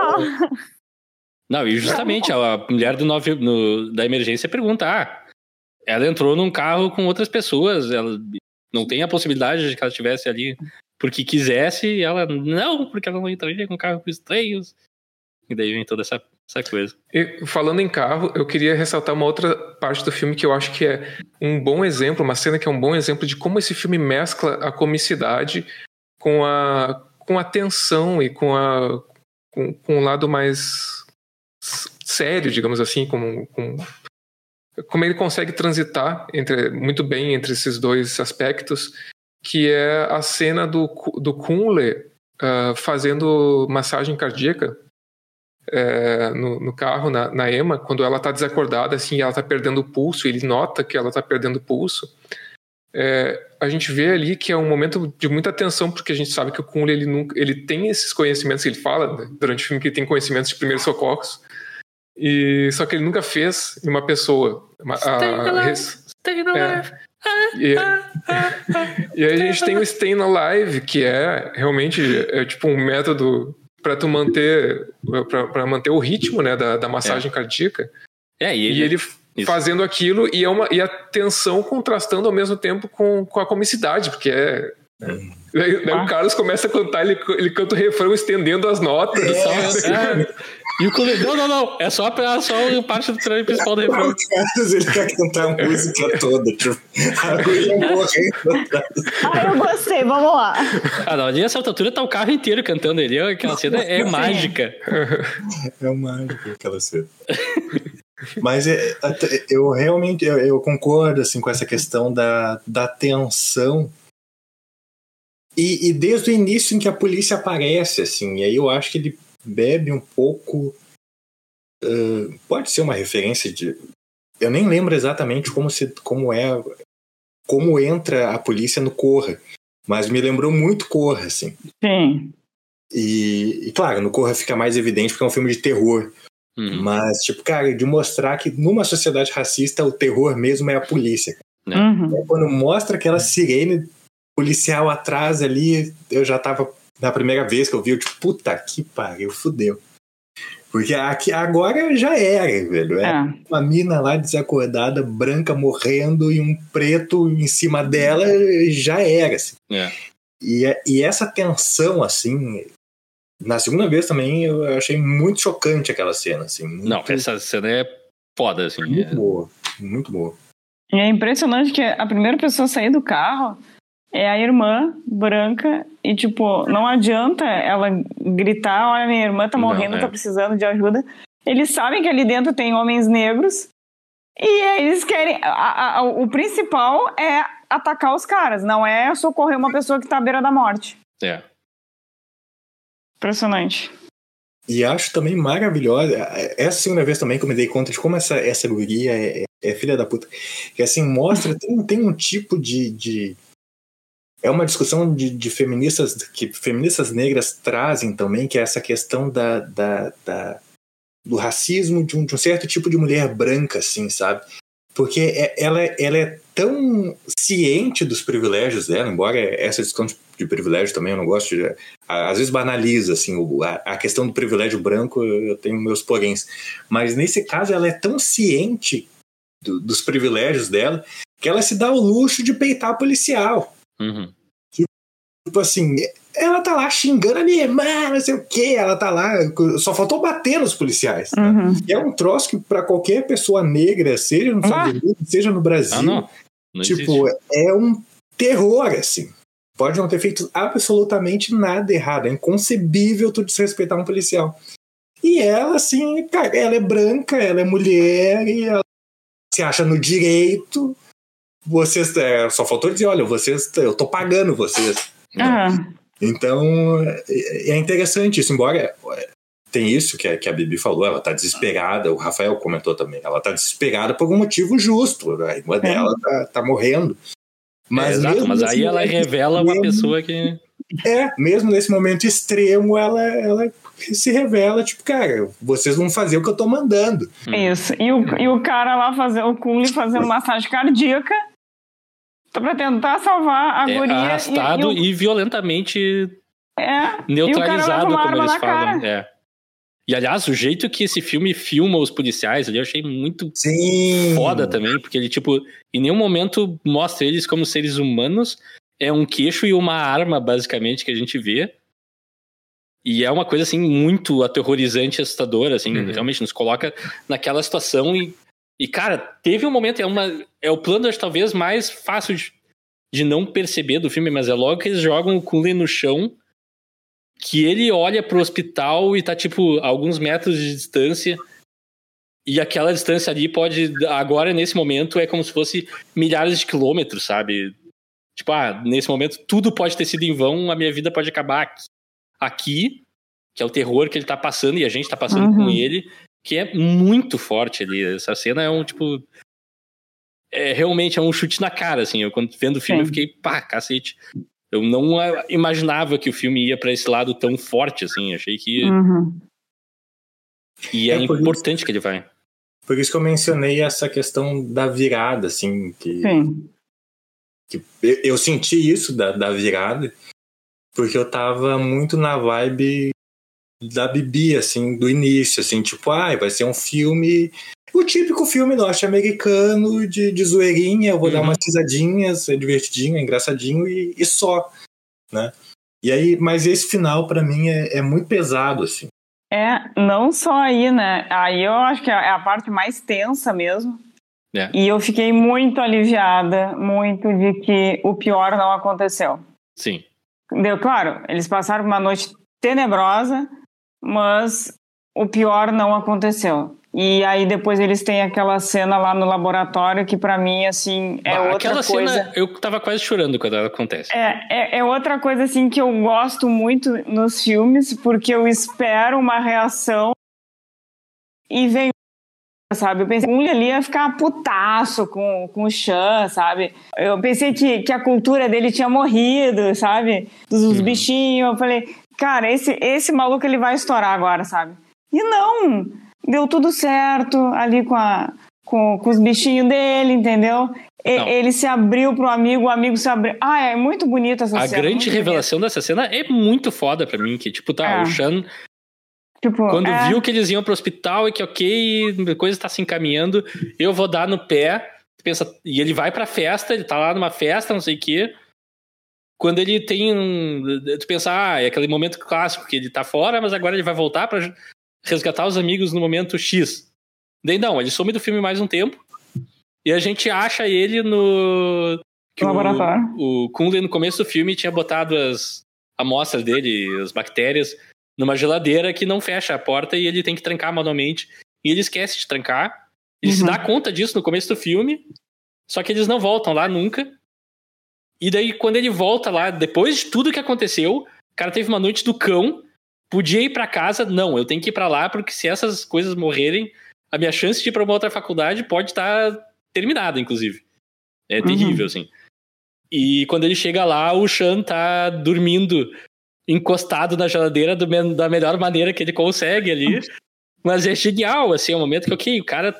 Não, e justamente a mulher do nove, no- da emergência pergunta: ah, ela entrou num carro com outras pessoas, ela não tem a possibilidade de que ela estivesse ali porque quisesse, e ela não, porque ela não entraria com carro com estranhos. E daí vem toda essa, essa coisa. E, falando em carro, eu queria ressaltar uma outra parte do filme que eu acho que é um bom exemplo, uma cena que é um bom exemplo de como esse filme mescla a comicidade com a, com a tensão e com, a, com, com um lado mais sério, digamos assim, com, com, como ele consegue transitar entre, muito bem entre esses dois aspectos, que é a cena do, do Kunle ah, fazendo massagem cardíaca é, no, no carro, na, na Emma, quando ela tá desacordada, assim, ela tá perdendo o pulso, ele nota que ela tá perdendo o pulso. É, a gente vê ali que é um momento de muita tensão, porque a gente sabe que o Kunle, ele, nunca, ele tem esses conhecimentos, ele fala né, durante o filme que ele tem conhecimentos de primeiros socorros, e só que ele nunca fez em uma pessoa. Uma, a- a- res- é. E, e aí a gente tem o Staying Alive, que é realmente é tipo um método para tu manter para manter o ritmo né, da, da massagem cardíaca. É, e E ele, ele Isso. fazendo aquilo e, é uma, e a tensão contrastando ao mesmo tempo com, com a comicidade, porque é. Daí, daí Ah. o Carlos começa a cantar, ele, ele canta o refrão estendendo as notas. é, e o Cole- não, não, não, é só, pra, só a parte do treino principal do refrão. Ele quer cantar a música toda, tipo, a guria morrendo atrás. ah, eu gostei, vamos lá. Ah, não, ali nessa altura tá o carro inteiro cantando ele, aquela cena é mágica. É mágico aquela cena. Mas é, eu realmente eu, eu concordo assim, com essa questão da, da tensão. E, e desde o início em que a polícia aparece, assim, e aí eu acho que ele bebe um pouco. ah, pode ser uma referência de. Eu nem lembro exatamente como, se, como é. Como entra a polícia no Corra. Mas me lembrou muito Corra, assim. Sim. E, e claro, no Corra fica mais evidente porque é um filme de terror. Uhum, Mas, tipo, cara, de mostrar que numa sociedade racista o terror mesmo é a polícia. Né? Uhum. Quando mostra aquela sirene policial atrás ali, eu já tava. Na primeira vez que eu vi, eu tipo, puta que pariu, fudeu. Porque aqui, agora já era, velho. É É. uma mina lá desacordada, branca morrendo e um preto em cima dela, já era. Assim. É. E, e essa tensão, assim. Na segunda vez também eu achei muito chocante aquela cena, assim. Muito, Não, essa cena é foda, assim. muito é- boa. Muito boa. E é impressionante que a primeira pessoa a sair do carro é a irmã branca e, tipo, não adianta ela gritar, olha, minha irmã tá morrendo, não, é. tá precisando de ajuda. Eles sabem que ali dentro tem homens negros e eles querem... A, a, o principal é atacar os caras, não é socorrer uma pessoa que tá à beira da morte. É. Impressionante. E acho também maravilhosa. Essa segunda vez também que eu me dei conta de como essa, essa guria é, é filha da puta. Que assim, mostra, tem, tem um tipo de, de. É uma discussão de, de, feministas que feministas negras trazem também, que é essa questão da, da, da do racismo de um, de um, certo tipo de mulher branca, assim, sabe? Porque é, ela, ela é tão ciente dos privilégios dela, embora essa discussão de privilégio também eu não gosto de. Às vezes banaliza assim, a, questão do privilégio branco, eu tenho meus poréns. Mas nesse caso, ela é tão ciente do, dos privilégios dela que ela se dá o luxo de peitar policial. Uhum. Tipo assim, ela tá lá xingando a minha irmã, não sei o quê, ela tá lá, só faltou bater nos policiais. Uhum. E é um troço que para qualquer pessoa negra, seja nos Estados Unidos, seja no Brasil, ah, não. Não tipo, existe. é um terror, assim. Pode não ter feito absolutamente nada errado. É inconcebível tu desrespeitar um policial. E ela, assim, cara, ela é branca, ela é mulher, e ela se acha no direito. Vocês. É, só faltou dizer, olha, vocês. Eu tô pagando vocês. Uhum. Então, é, é interessante isso, embora é, tem isso que a, que a Bibi falou, ela tá desesperada, o Rafael comentou também, ela tá desesperada por um motivo justo, a irmã é. dela tá, tá morrendo. Mas, é, exato, mas aí ela revela extremo, uma pessoa que. É, mesmo nesse momento extremo, ela, ela se revela, tipo, cara, vocês vão fazer o que eu tô mandando. Isso. E o, e o cara lá fazer, o Kunle fazendo massagem cardíaca pra tentar salvar a é, guria. Arrastado e, e, o... e violentamente é, neutralizado, como eles falam. É. E aliás, o jeito que esse filme filma os policiais ali eu achei muito Sim. foda também, porque ele, tipo, em nenhum momento mostra eles como seres humanos. É um queixo e uma arma, basicamente, que a gente vê. E é uma coisa, assim, muito aterrorizante e assustadora, assim, uhum. realmente nos coloca naquela situação e, e, cara, teve um momento, é, uma, é o plano, acho, talvez, mais fácil de, de não perceber do filme, mas é logo que eles jogam o Cullen no chão que ele olha pro hospital e tá, tipo, a alguns metros de distância. E aquela distância ali pode. Agora, nesse momento, é como se fosse milhares de quilômetros, sabe? Tipo, ah, nesse momento tudo pode ter sido em vão, a minha vida pode acabar aqui, aqui que é o terror que ele tá passando e a gente tá passando uhum. com ele, que é muito forte ali. Essa cena é um, tipo. É, realmente é um chute na cara, assim. Eu, quando vendo o filme, Sim. eu fiquei, pá, cacete. Eu não imaginava que o filme ia para esse lado tão forte, assim. Achei que. Uhum. E é, é importante isso, que ele vai. Por isso que eu mencionei essa questão da virada, assim. Que, Sim. que eu senti isso da, da virada, porque eu tava muito na vibe da Bibi, assim, do início, assim, tipo, ah, vai ser um filme o típico filme norte-americano de, de zoeirinha, eu vou uhum. dar umas risadinhas, é divertidinho, é engraçadinho e, e, só, né? E aí, mas esse final para mim é, é, muito pesado, assim. É, não só aí, né? Aí eu acho que é a parte mais tensa mesmo. É. E eu fiquei muito aliviada, muito de que o pior não aconteceu. Sim. Deu, claro, eles passaram uma noite tenebrosa, mas o pior não aconteceu. E aí depois eles têm aquela cena lá no laboratório que para mim, assim, é bah, outra aquela coisa... Cena, eu tava quase chorando quando ela acontece. É, é, é, outra coisa, assim, que eu gosto muito nos filmes, porque eu espero uma reação e vem sabe? Eu pensei que um ali ia ficar putaço com, com o Chan, sabe? Eu pensei que, que a cultura dele tinha morrido, sabe? Dos uhum. bichinhos. Eu falei, cara, esse, esse maluco ele vai estourar agora, sabe? E não! deu tudo certo ali com, a, com, com os bichinhos dele, entendeu? E, ele se abriu pro amigo, o amigo se abriu. Ah, é muito bonita essa a cena. A grande revelação dessa cena é muito foda pra mim, que tipo, tá, é. o Shan... Tipo, quando é... viu que eles iam pro hospital e que ok, coisa tá se encaminhando, eu vou dar no pé, pensa, e ele vai pra festa, ele tá lá numa festa, não sei o quê, quando ele tem um. Tu pensa, ah, é aquele momento clássico que ele tá fora, mas agora ele vai voltar para resgatar os amigos no momento X. Daí não, ele some do filme mais um tempo. E a gente acha ele no. Que No laboratório. O, o Kunle, no começo do filme, tinha botado as amostras dele, as bactérias, numa geladeira que não fecha a porta e ele tem que trancar manualmente. E ele esquece de trancar. Ele se Uhum. dá conta disso no começo do filme, só que eles não voltam lá nunca. E daí, quando ele volta lá, depois de tudo que aconteceu, o cara teve uma noite do cão, podia ir pra casa, não, eu tenho que ir pra lá, porque se essas coisas morrerem, a minha chance de ir pra uma outra faculdade pode estar terminada, inclusive. É Uhum. terrível, assim. E quando ele chega lá, o Shan tá dormindo encostado na geladeira do da melhor maneira que ele consegue ali. Mas é genial, assim, é um momento que, ok, o cara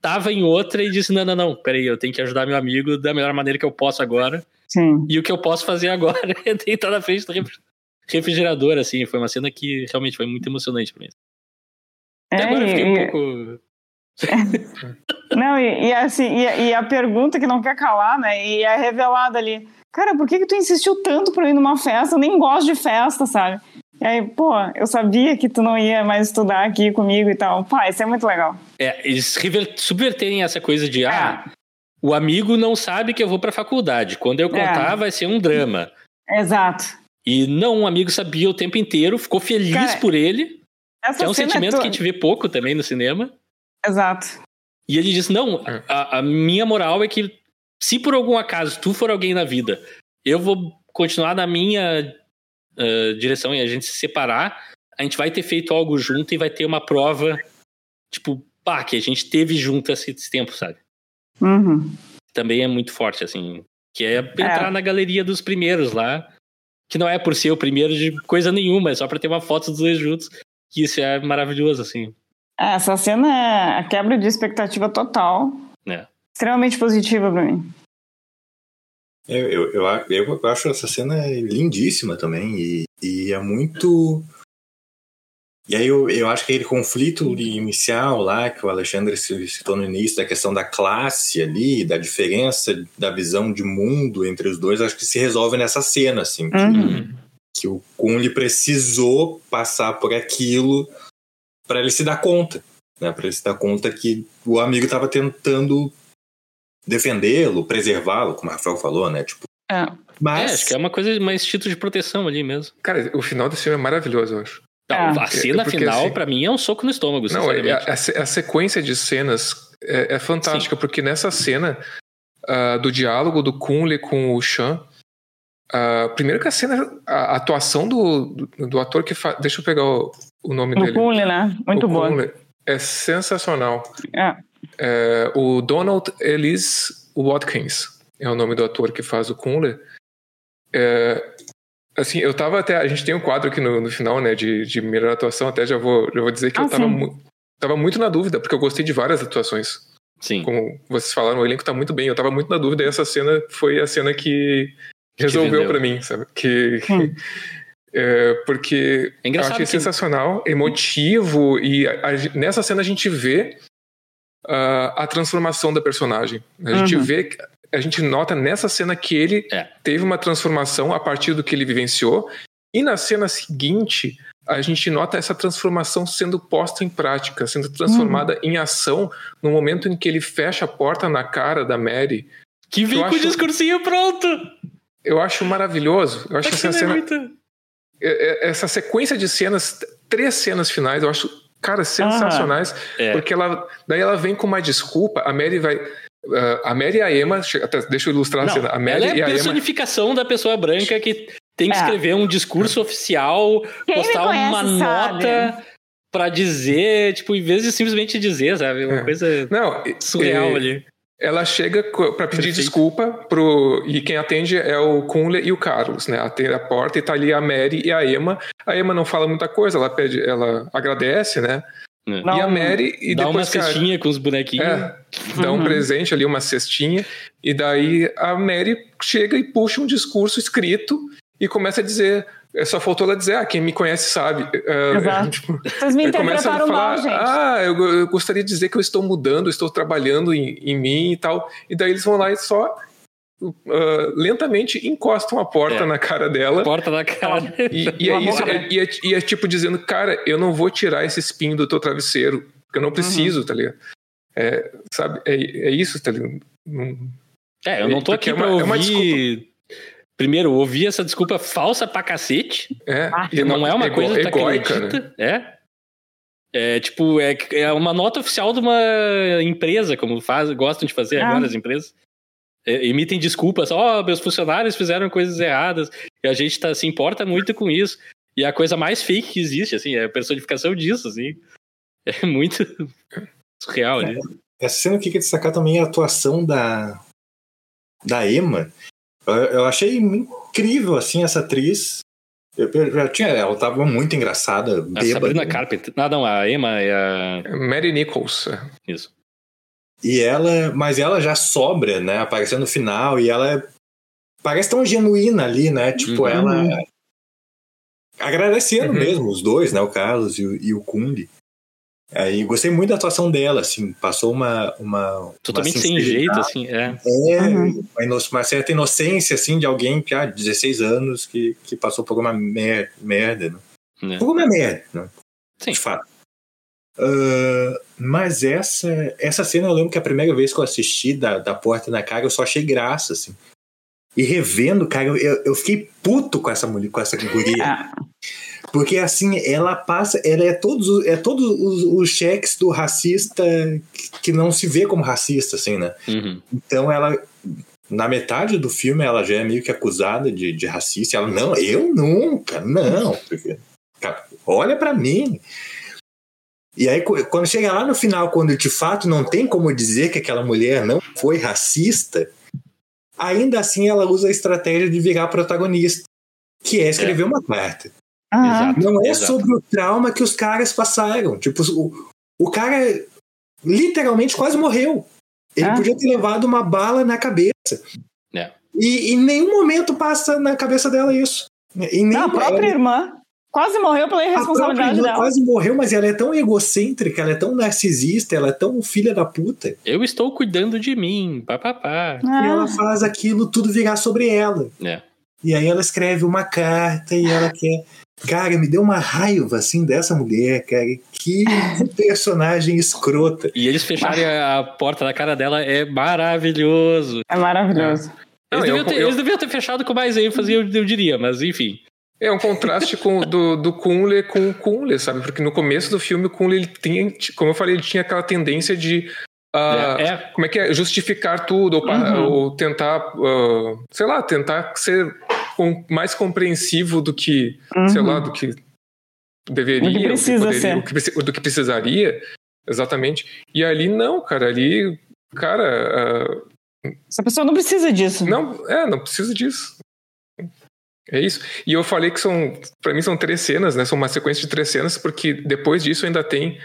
tava em outra e disse, não, não, não, peraí, eu tenho que ajudar meu amigo da melhor maneira que eu posso agora. Sim. E o que eu posso fazer agora é deitar na frente do refri- refrigerador, assim. Foi uma cena que realmente foi muito emocionante pra mim. Até É, agora eu fiquei e- um pouco... Não, e, e assim, e, a- e a pergunta que não quer calar, né? E é revelada ali. Cara, por que, que tu insistiu tanto pra eu ir numa festa? Eu nem gosto de festa, sabe? E aí, pô, eu sabia que tu não ia mais estudar aqui comigo e tal. Pá, isso é muito legal. É, eles subverterem essa coisa de, ah, É. o amigo não sabe que eu vou pra faculdade. Quando eu contar, vai ser um drama. Exato. E não, o amigo sabia o tempo inteiro, ficou feliz Cara, por ele, Essa que é um cena sentimento to- que a gente vê pouco também no cinema. Exato. E ele disse: Não, É. a, a minha moral é que se por algum acaso tu for alguém na vida, eu vou continuar na minha ah, direção e a gente se separar, a gente vai ter feito algo junto e vai ter uma prova, tipo, pá, que a gente teve junto esse, esse tempo, sabe? Uhum. Também é muito forte, assim. Que é entrar É. na galeria dos primeiros lá. Que não é por ser o primeiro de coisa nenhuma, é só pra ter uma foto dos dois juntos. Que isso é maravilhoso, assim. É, essa cena é a quebra de expectativa total. É. Extremamente positiva pra mim. Eu, eu, eu, a- eu acho essa cena lindíssima também e, e é muito. E aí eu, eu acho que aquele conflito inicial lá que o Alexandre se- citou no início, da questão da classe ali, da diferença da visão de mundo entre os dois, acho que se resolve nessa cena, assim. que- Uhum. que o Kunle precisou passar por aquilo para ele se dar conta, né? Para ele se dar conta que o amigo estava tentando defendê-lo, preservá-lo, como o Rafael falou, né? Tipo, É. É, mas acho que é uma coisa, mais instinto de proteção ali mesmo. Cara, o final desse filme é maravilhoso, eu acho. Não, É. a cena É, porque, final, assim, pra mim, é um soco no estômago, Não, é- sinceramente. a, a se- a sequência de cenas é, é fantástica, porque nessa cena ah, do diálogo do Kunle com o Chan, ah, primeiro que a cena, a atuação do, do, do ator que faz. Deixa eu pegar o, o nome No dele. Kunle, né? Muito o boa. Kunle é sensacional. É. É, o Donald Ellis Watkins é o nome do ator que faz o Kunle. É, assim, eu tava até. A gente tem um quadro aqui no, no final, né, de, de melhor atuação. Até já vou, já vou dizer que Ah, eu tava, mu tava muito na dúvida, porque eu gostei de várias atuações. Sim. Como vocês falaram, o elenco tá muito bem. Eu tava muito na dúvida e essa cena foi a cena que resolveu pra mim, sabe? Que. Hum. é, porque É eu achei que- sensacional, emotivo, e a- a- nessa cena a gente vê ah, a transformação da personagem. A gente Uhum. vê, a gente nota nessa cena que ele É. teve uma transformação a partir do que ele vivenciou, e na cena seguinte a gente nota essa transformação sendo posta em prática, sendo transformada em ação no momento em que ele fecha a porta na cara da Mary. Que vem Eu com o acho- discursinho pronto! Eu acho maravilhoso. Eu acho essa é cena muito- é- é- essa sequência de cenas, três cenas finais, eu acho, cara, sensacionais. É. Porque ela, daí ela vem com uma desculpa, a Mary vai. Ah, a Mary e a Emma, deixa eu ilustrar Não, a cena. A Mary ela é e a a Emma. personificação da pessoa branca que tem que É. escrever um discurso oficial, Quem postar conhece uma sabe. nota pra dizer, tipo, em vez de simplesmente dizer, sabe? Uma É. coisa Não, surreal e- ali. Ela chega pra pedir Perfeito. desculpa pro. E quem atende é o Kunle e o Carlos, né? Atende a porta e tá ali a Mary e a Emma. A Emma não fala muita coisa, ela pede, ela agradece, né? É. Dá e a Mary. E Dá uma depois que a- cestinha com os bonequinhos. É, dá um Uhum. presente ali, uma cestinha, e daí a Mary chega e puxa um discurso escrito e começa a dizer. é, Só faltou ela dizer, ah, quem me conhece sabe. É, Exato. tipo, Vocês me aí começa a interpretaram falar, mal, gente. ah, eu, eu gostaria de dizer que eu estou mudando, estou trabalhando em, em mim e tal. E daí eles vão lá e só ah, lentamente encostam a porta É. na cara dela. Porta na cara. E, e é isso, é- e é, e é tipo dizendo, cara, eu não vou tirar esse espinho do teu travesseiro, porque eu não preciso, tá ligado? É, sabe, é, é isso, tá ligado? Não- É, eu não tô Porque aqui é pra uma- é uma ouvir. Primeiro, ouvir essa desculpa falsa pra cacete. É, Ah, e não é uma ego- coisa que tu egóica, acredita. né? É. É tipo, é, é uma nota oficial de uma empresa, como faz, gostam de fazer Ah. agora as empresas. É, emitem desculpas, ó, meus funcionários fizeram coisas erradas, e a gente tá, se importa muito com isso. E é a coisa mais fake que existe, assim, é a personificação disso, assim. É muito surreal ali. Essa cena que eu queria destacar também é a atuação da, da Emma. Eu, eu achei incrível, assim, essa atriz. Eu, eu já tinha, ela tava muito engraçada, A bêbada. Sabrina Carpenter. Não, não, a Emma é a. Mary Nichols. é. Isso. E ela, mas ela já sobra, né? Aparecendo no final, e ela parece tão genuína ali, né? Tipo, Uhum. ela agradecendo Uhum. mesmo os dois, né? O Carlos e o, e o Kung. Aí gostei muito da atuação dela, assim, passou uma. uma Totalmente uma sem jeito, assim. É. É, Uhum. uma, ino- uma certa inocência, assim, de alguém que há 16 anos que, que passou por uma mer merda, né? né? Por uma merda, né? Sim. De fato. Ah, mas essa, essa cena eu lembro que a primeira vez que eu assisti da, da Porta na Cara, eu só achei graça, assim. E revendo, cara, eu, eu, fiquei puto com essa mulher, com essa guria. Ah, Porque assim, ela passa, ela é todos, os- é todos os, os cheques do racista que- não se vê como racista, assim, né? Uhum. Então ela, na metade do filme, ela já é meio que acusada de, de racista. Ela, não, eu nunca, não. Porque, cara, olha pra mim. E aí, quando chega lá no final, quando de fato não tem como dizer que aquela mulher não foi racista, ainda assim ela usa a estratégia de virar protagonista, que é escrever uma carta. Exato. Não é exato. sobre o trauma que os caras passaram. Tipo, o, o cara literalmente quase morreu. Ele Ah. podia ter levado uma bala na cabeça. É. E em nenhum momento passa na cabeça dela isso. Em nenhum, Não, a própria ela- irmã quase morreu pela irresponsabilidade dela. quase morreu, mas ela é tão egocêntrica, ela é tão narcisista, ela é tão filha da puta, Eu estou cuidando de mim, papapá. Ah, ela faz aquilo tudo virar sobre ela. É. E aí ela escreve uma carta e ela quer. Cara, me deu uma raiva assim dessa mulher, cara. Que personagem escrota. E eles fecharem a a porta na cara dela é maravilhoso. é maravilhoso. Não, Eles, eu- deviam ter, eu- eles deviam ter fechado com mais ênfase, eu, eu diria, mas enfim. É um contraste com, do, do Kunle com o Kunle, sabe? Porque no começo do filme o Kunle, ele tinha, como eu falei, ele tinha aquela tendência de. ah, é, é, Como é que é? Justificar tudo, ou, Uhum. ou tentar, ah, sei lá, tentar ser com- mais compreensivo do que, sei Uhum. lá, do que deveria, Do que precisa ser. o que do que precisaria, exatamente. E ali não, cara, ali, cara, ah, Essa pessoa não precisa disso. não, é, não precisa disso. É isso. E eu falei que são, Pra mim são três cenas, né? São uma sequência de três cenas, porque depois disso ainda tem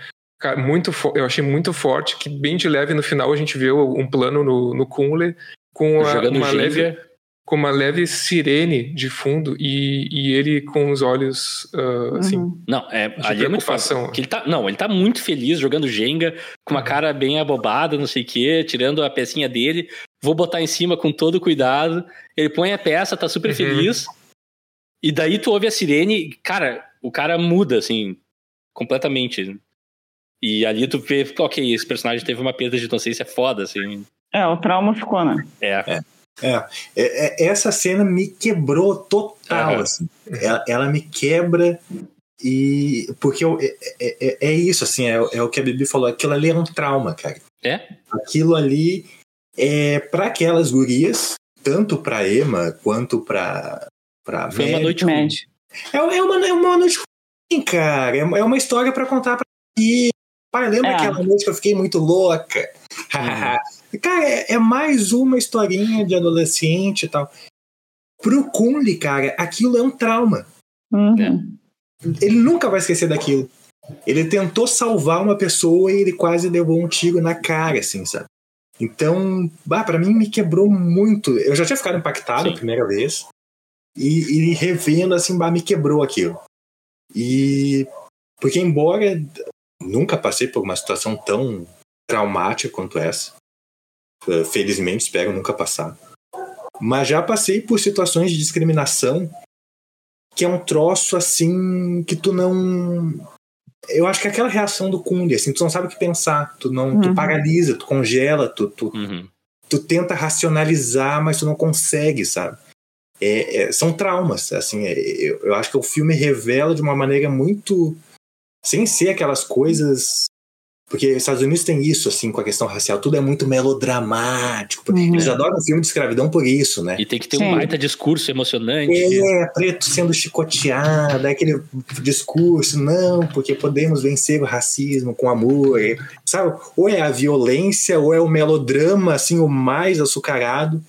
muito, eu achei muito forte que bem de leve no final a gente vê um plano no, no Kunle com a- uma leve com uma leve sirene de fundo e, e ele com os olhos ah, assim Uhum. Não, é, de ali é muito fácil. preocupação. Que ele tá, não, ele tá muito feliz jogando Jenga, com uma cara bem abobada, não sei o quê, tirando a pecinha dele. Vou botar em cima com todo cuidado. Ele põe a peça, tá super Uhum. feliz. E daí tu ouve a sirene, cara, o cara muda, assim, completamente. E ali tu vê, ok, esse personagem teve uma perda de inocência foda, assim. É, o trauma ficou, né? É. É, é, é, essa cena me quebrou total. Aham. assim. Ela, ela me quebra e porque eu- é, é- é- é isso assim, é, é o que a Bibi falou. Aquilo ali é um trauma, cara. É? Aquilo ali é para aquelas gurias, tanto para Emma quanto para para Foi uma noite ruim. Médio. É, é uma, é uma noite ruim, cara. É uma, é uma história pra contar pra ti. Pai, lembra É. aquela noite que eu fiquei muito louca? cara, é, é mais uma historinha de adolescente e tal. Pro Kunli, cara, aquilo é um trauma. Uhum. Ele nunca vai esquecer daquilo. Ele tentou salvar uma pessoa e ele quase levou um tiro na cara, assim, sabe? Então, bah, pra mim me quebrou muito. Eu já tinha ficado impactado Sim. a primeira vez. E, e revendo, assim, bah, me quebrou aquilo. E. Porque, embora nunca passei por uma situação tão traumática quanto essa, eh, felizmente espero nunca passar. Mas já passei por situações de discriminação que é um troço assim que tu não. Eu acho que é aquela reação do Kunde, assim, tu não sabe o que pensar, tu não, tu Uhum. paralisa, tu congela, tu, tu, Uhum. tu tenta racionalizar, mas tu não consegue, sabe? É, é, são traumas, assim, é, eu, eu acho que o filme revela de uma maneira muito sem ser aquelas coisas porque os Estados Unidos tem isso, assim, com a questão racial. Tudo é muito melodramático. Uhum. Eles adoram filme de escravidão por isso, né? E tem que ter Sim. um baita discurso emocionante. É, preto sendo chicoteado, é aquele discurso, não, porque podemos vencer o racismo com amor. Sabe? Ou é a violência, ou é o melodrama, assim, o mais açucarado.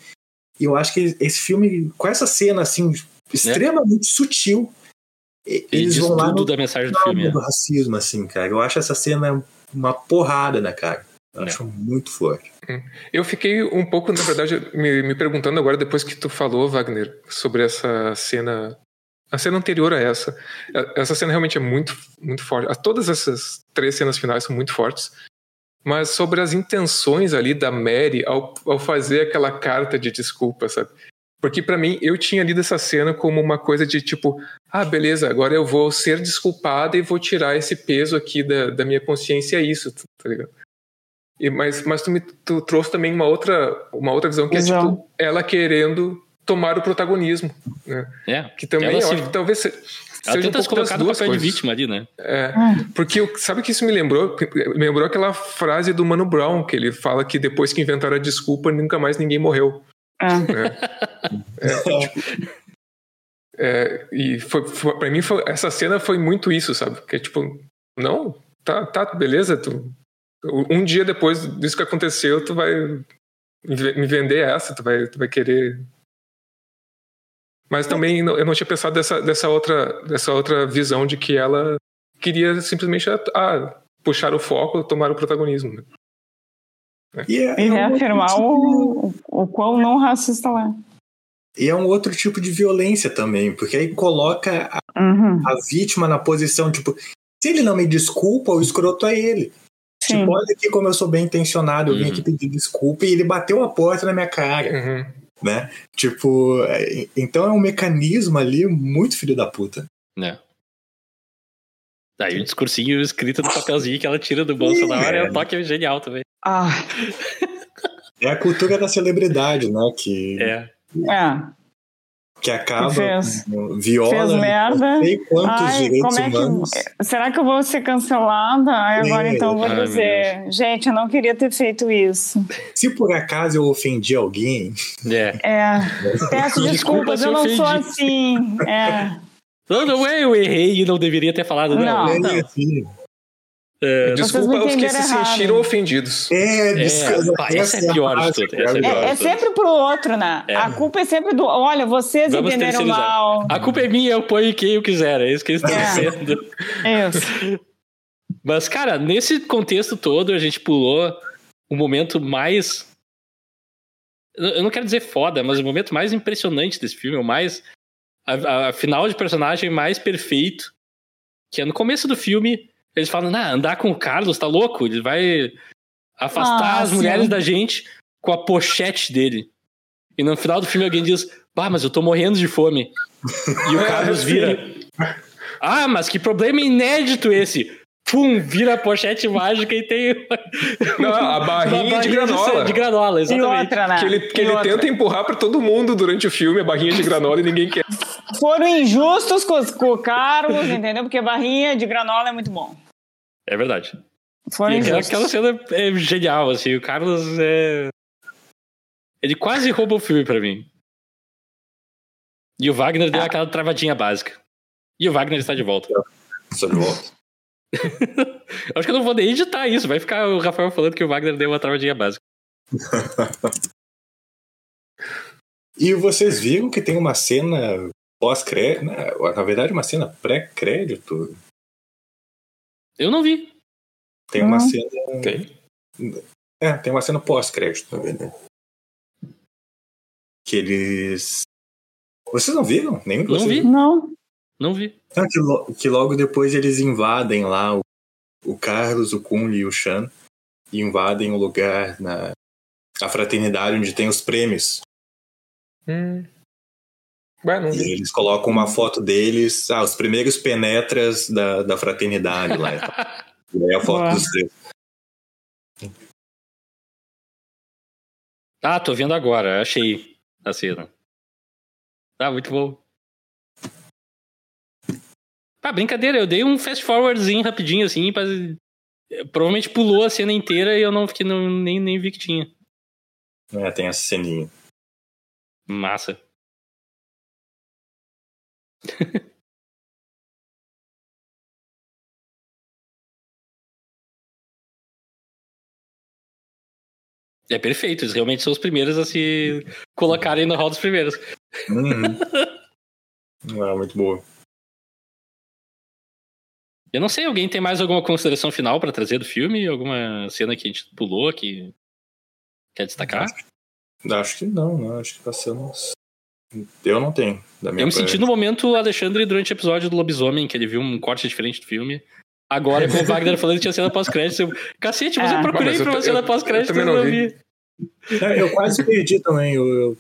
E eu acho que esse filme, com essa cena, assim, extremamente é. sutil, eles vão lá no, da mensagem do filme. do racismo, assim, cara. Eu acho essa cena uma porrada na cara. Eu acho é. muito forte. Eu fiquei um pouco, na verdade, me, me perguntando agora, depois que tu falou, Wagner, sobre essa cena. A cena anterior a essa. Essa cena realmente é muito, muito forte. Todas essas três cenas finais são muito fortes. Mas sobre as intenções ali da Mary ao, ao fazer aquela carta de desculpa, sabe? Porque para mim, eu tinha lido essa cena como uma coisa de tipo, ah, beleza, agora eu vou ser desculpada e vou tirar esse peso aqui da, da minha consciência, é isso, tá ligado? E, mas mas tu, me, tu trouxe também uma outra, uma outra visão que Exato. é tipo, ela querendo tomar o protagonismo, né? É. Que também eu acho que talvez ela tenta um se colocar no papel coisas. de vítima ali, né? É, porque sabe que isso me lembrou? Me lembrou aquela frase do Mano Brown, que ele fala que depois que inventaram a desculpa, nunca mais ninguém morreu. Ah. É. É, tipo, é, e foi, foi, pra mim, foi, essa cena foi muito isso, sabe? Que tipo, não, tá, tá, beleza, tu, um dia depois disso que aconteceu, tu vai me vender essa, tu vai, tu vai querer. Mas também eu não tinha pensado dessa, dessa, outra, dessa outra visão de que ela queria simplesmente ah, puxar o foco, tomar o protagonismo. Né? E, é, e reafirmar tipo o, o quão não racista ela é. E é um outro tipo de violência também, porque aí coloca a, uhum. a, vítima na posição, tipo, se ele não me desculpa, o escroto é ele. Sim. Tipo, olha aqui como eu sou bem intencionado, eu uhum. vim aqui pedir desculpa e ele bateu a porta na minha cara. Uhum. Né? Tipo, é, então é um mecanismo ali muito filho da puta. É. Aí o discursinho escrito no papelzinho que ela tira do bolso na hora é um toque genial também. Ah. É a cultura da celebridade, né? Que, é. É. Que acaba, fez, viola, fez merda. não sei quantos Ai, direitos é humanos. Que, será que eu vou ser cancelada? Ai, agora é. então eu vou Ai, dizer, gente, eu não queria ter feito isso. Se por acaso eu ofendi alguém... É. é. Peço desculpas, eu não ofendi. sou assim. É. Não, não é eu errei e não deveria ter falado, não. Não, não. É assim. É, desculpa aos que se sentiram ofendidos. É, desculpa. É, essa é pior de tudo. É, é, sempre pro outro, né? É. A culpa é sempre do. Olha, vocês Vamos entenderam mal. A culpa é minha, eu ponho quem eu quiser. É isso que eles estão é. dizendo. Isso. Mas, cara, nesse contexto todo, a gente pulou o momento mais. Eu não quero dizer foda, mas o momento mais impressionante desse filme, o mais. A, a final de personagem mais perfeito. Que é no começo do filme eles falam, nah, andar com o Carlos, tá louco? Ele vai afastar ah, as sim. mulheres da gente com a pochete dele. E no final do filme alguém diz, bah, mas eu tô morrendo de fome. E o Carlos vira. Ah, mas que problema inédito esse! Pum, vira a pochete mágica e tem. Não, a barrinha, barrinha de granola. De, de granola, exatamente. Outra, né? Que ele, que ele tenta empurrar para todo mundo durante o filme a barrinha de granola e ninguém quer. Foram injustos com, com o Carlos, entendeu? Porque barrinha de granola é muito bom. É verdade. Foram aquela, aquela cena é genial, assim. O Carlos é. Ele quase rouba o filme pra mim. E o Wagner deu ah. aquela travadinha básica. E o Wagner está de volta. Está de volta. Acho que eu não vou nem editar isso. Vai ficar o Rafael falando que o Wagner deu uma travadinha básica. e vocês viram que tem uma cena pós-crédito, né? na verdade, uma cena pré-crédito eu não vi. Tem uma cena. Tem? É, tem uma cena pós-crédito, na verdade. Que eles. Vocês não viram? Vocês? Não vi. Não. Não vi. Ah, que, lo... que, logo depois eles invadem lá o, o Carlos, o Kun e o Shan. E invadem o lugar na a fraternidade onde tem os prêmios. Hum. Bueno, e eles colocam uma foto deles, ah, os primeiros penetras da, da fraternidade lá. e aí a foto dos três. Ah, tô vendo agora, achei a cena. Tá, muito bom. Ah, brincadeira, eu dei um fast forwardzinho rapidinho, assim, pra... provavelmente pulou a cena inteira e eu não fiquei, não, nem, nem vi que tinha. É, tem essa ceninha. Massa. É perfeito, eles realmente são os primeiros a se colocarem no hall dos primeiros. Uhum. ah, muito boa. Eu não sei, alguém tem mais alguma consideração final para trazer do filme? Alguma cena que a gente pulou que quer destacar? Acho, acho que não, não. Acho que passamos. Eu não tenho. eu me senti no momento Alexandre durante o episódio do Lobisomem, que ele viu um corte diferente do filme. Agora, com o Wagner falando que tinha cena pós-crédito, eu... cacete, mas eu procurei pra uma cena pós-crédito e não vi. É, eu quase perdi também. Eu, eu,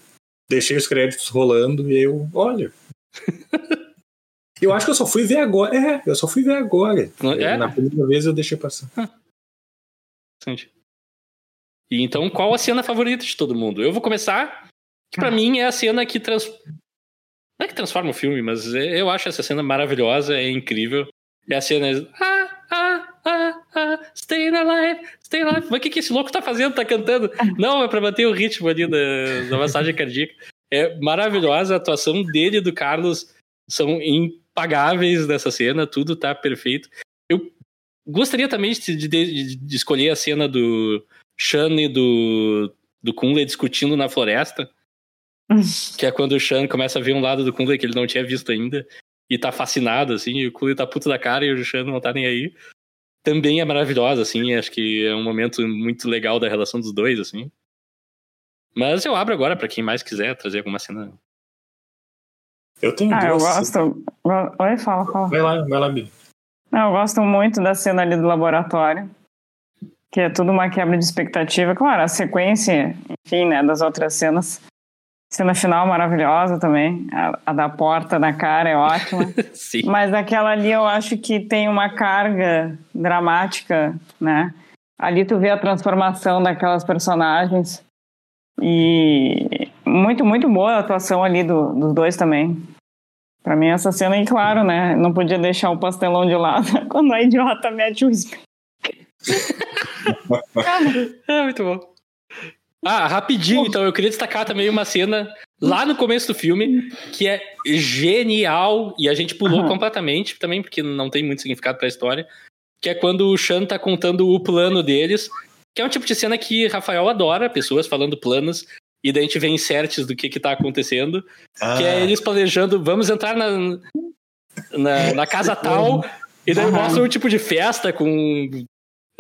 deixei os créditos rolando e eu, olha. eu acho que eu só fui ver agora. É, eu só fui ver agora. É? Na primeira vez eu deixei passar. Interessante. E então, qual a cena favorita de todo mundo? Eu vou começar, que pra mim é a cena que trans... Não é que transforma o filme, mas eu acho essa cena maravilhosa, é incrível. E a cena é. Ah, ah, ah, ah, stay alive, stay alive. Mas o que, que esse louco tá fazendo? Tá cantando? Não, é pra manter o ritmo ali da, da massagem cardíaca. É maravilhosa a atuação dele e do Carlos são impagáveis nessa cena, tudo tá perfeito. Eu gostaria também de, de, de escolher a cena do Shan e do, do Kunle discutindo na floresta. Que é quando o Shan começa a ver um lado do Kunle que ele não tinha visto ainda e tá fascinado, assim, e o Clue tá puto da cara e o Shan não tá nem aí. Também é maravilhosa, assim, acho que é um momento muito legal da relação dos dois, assim. Mas eu abro agora para quem mais quiser trazer alguma cena. Eu tenho ah, duas. eu gosto. Oi, fala, fala. Vai lá, vai lá, Bi. Não, eu gosto muito da cena ali do laboratório. Que é tudo uma quebra de expectativa. Claro, a sequência, enfim, né, das outras cenas Cena final maravilhosa também. A, a, da porta na cara é ótima. Sim. Mas aquela ali eu acho que tem uma carga dramática, né? Ali tu vê a transformação daquelas personagens. E muito, muito boa a atuação ali do, dos dois também. Pra mim, essa cena, e claro, né? Não podia deixar o pastelão de lado quando a idiota mete o é muito bom. Ah, rapidinho, então, eu queria destacar também uma cena lá no começo do filme que é genial e a gente pulou uhum. completamente também, porque não tem muito significado pra história. Que é quando o Shan tá contando o plano deles, que é um tipo de cena que Rafael adora, pessoas falando planos, e daí a gente vê inserts do que que tá acontecendo, ah. que é ah. eles planejando, vamos entrar na, na, na casa tal, e daí uhum. mostra um tipo de festa com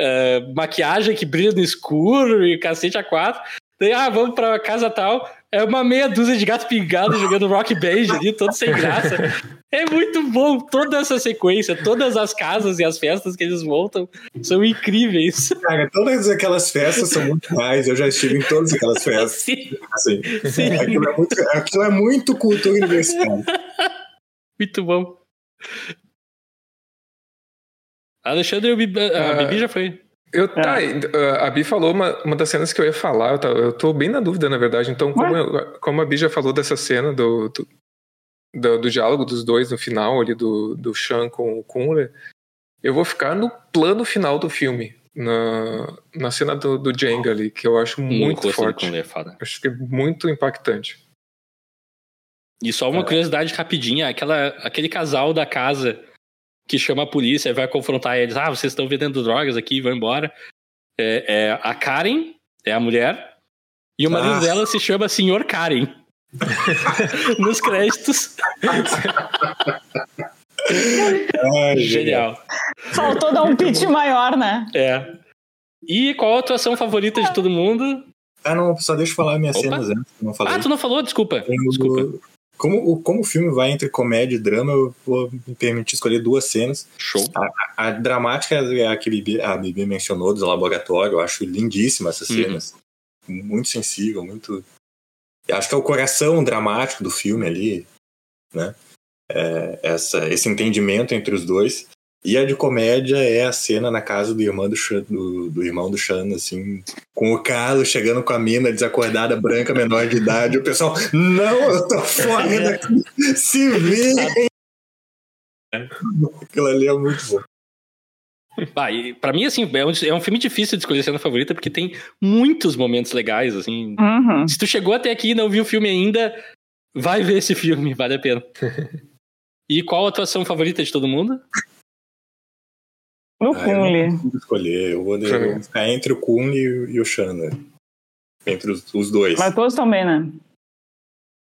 uh, maquiagem que brilha no escuro e cacete a quatro. Daí, ah, vamos pra casa tal. É uma meia dúzia de gato pingado jogando rock band ali, todo sem graça. É muito bom toda essa sequência, todas as casas e as festas que eles montam são incríveis. Cara, todas aquelas festas são muito mais. Eu já estive em todas aquelas festas. Sim. Assim, Sim. Aquilo, é muito, aquilo é muito cultura universitária. Muito bom. Alexandre, a Bibi, a uh, Bibi já foi. Eu, tá, a Bi falou uma, uma das cenas que eu ia falar, eu, tá, eu tô bem na dúvida, na verdade. Então, como, eu, como a Bi já falou dessa cena do, do, do, do, diálogo dos dois no final ali, do, do Sean com o Kunle, eu vou ficar no plano final do filme. Na, na cena do, do Jenga ali, que eu acho muito forte. É acho que é muito impactante. E só uma é. curiosidade rapidinha, aquela, aquele casal da casa que chama a polícia e vai confrontar eles. Ah, vocês estão vendendo drogas aqui, vão embora. É, é, a Karen é a mulher e o marido ah. dela se chama Senhor Karen. Nos créditos. Ai, Genial. Faltou dar um pitch maior, né? É. E qual a atuação favorita de todo mundo? Ah, não, só deixa eu falar minhas Opa. cenas antes. Não falei. Ah, tu não falou? Desculpa. Desculpa. Como o, como o filme vai entre comédia e drama, eu vou me permitir escolher duas cenas. Show. A, a dramática é a que a Bibi, a Bibi mencionou, do laboratório. Eu acho lindíssima essas uhum. cenas. Muito sensível, muito. Eu acho que é o coração dramático do filme ali, né? É, essa, esse entendimento entre os dois. E a de comédia é a cena na casa do irmão do, Chan, do, do irmão do Chan, assim, com o Carlos chegando com a mina desacordada, branca, menor de idade. O pessoal, não, eu tô fora daqui, se vê! Aquilo ali é muito bom. Ah, e pra mim, assim, é um, é um filme difícil de escolher cena favorita, porque tem muitos momentos legais, assim. Uhum. Se tu chegou até aqui e não viu o filme ainda, vai ver esse filme, vale a pena. e qual a atuação favorita de todo mundo? No Ah, eu Kunle. consigo escolher, eu vou, eu mim. vou ficar entre o Kun e, o- né? Entre os, os dois. Mas todos também, né?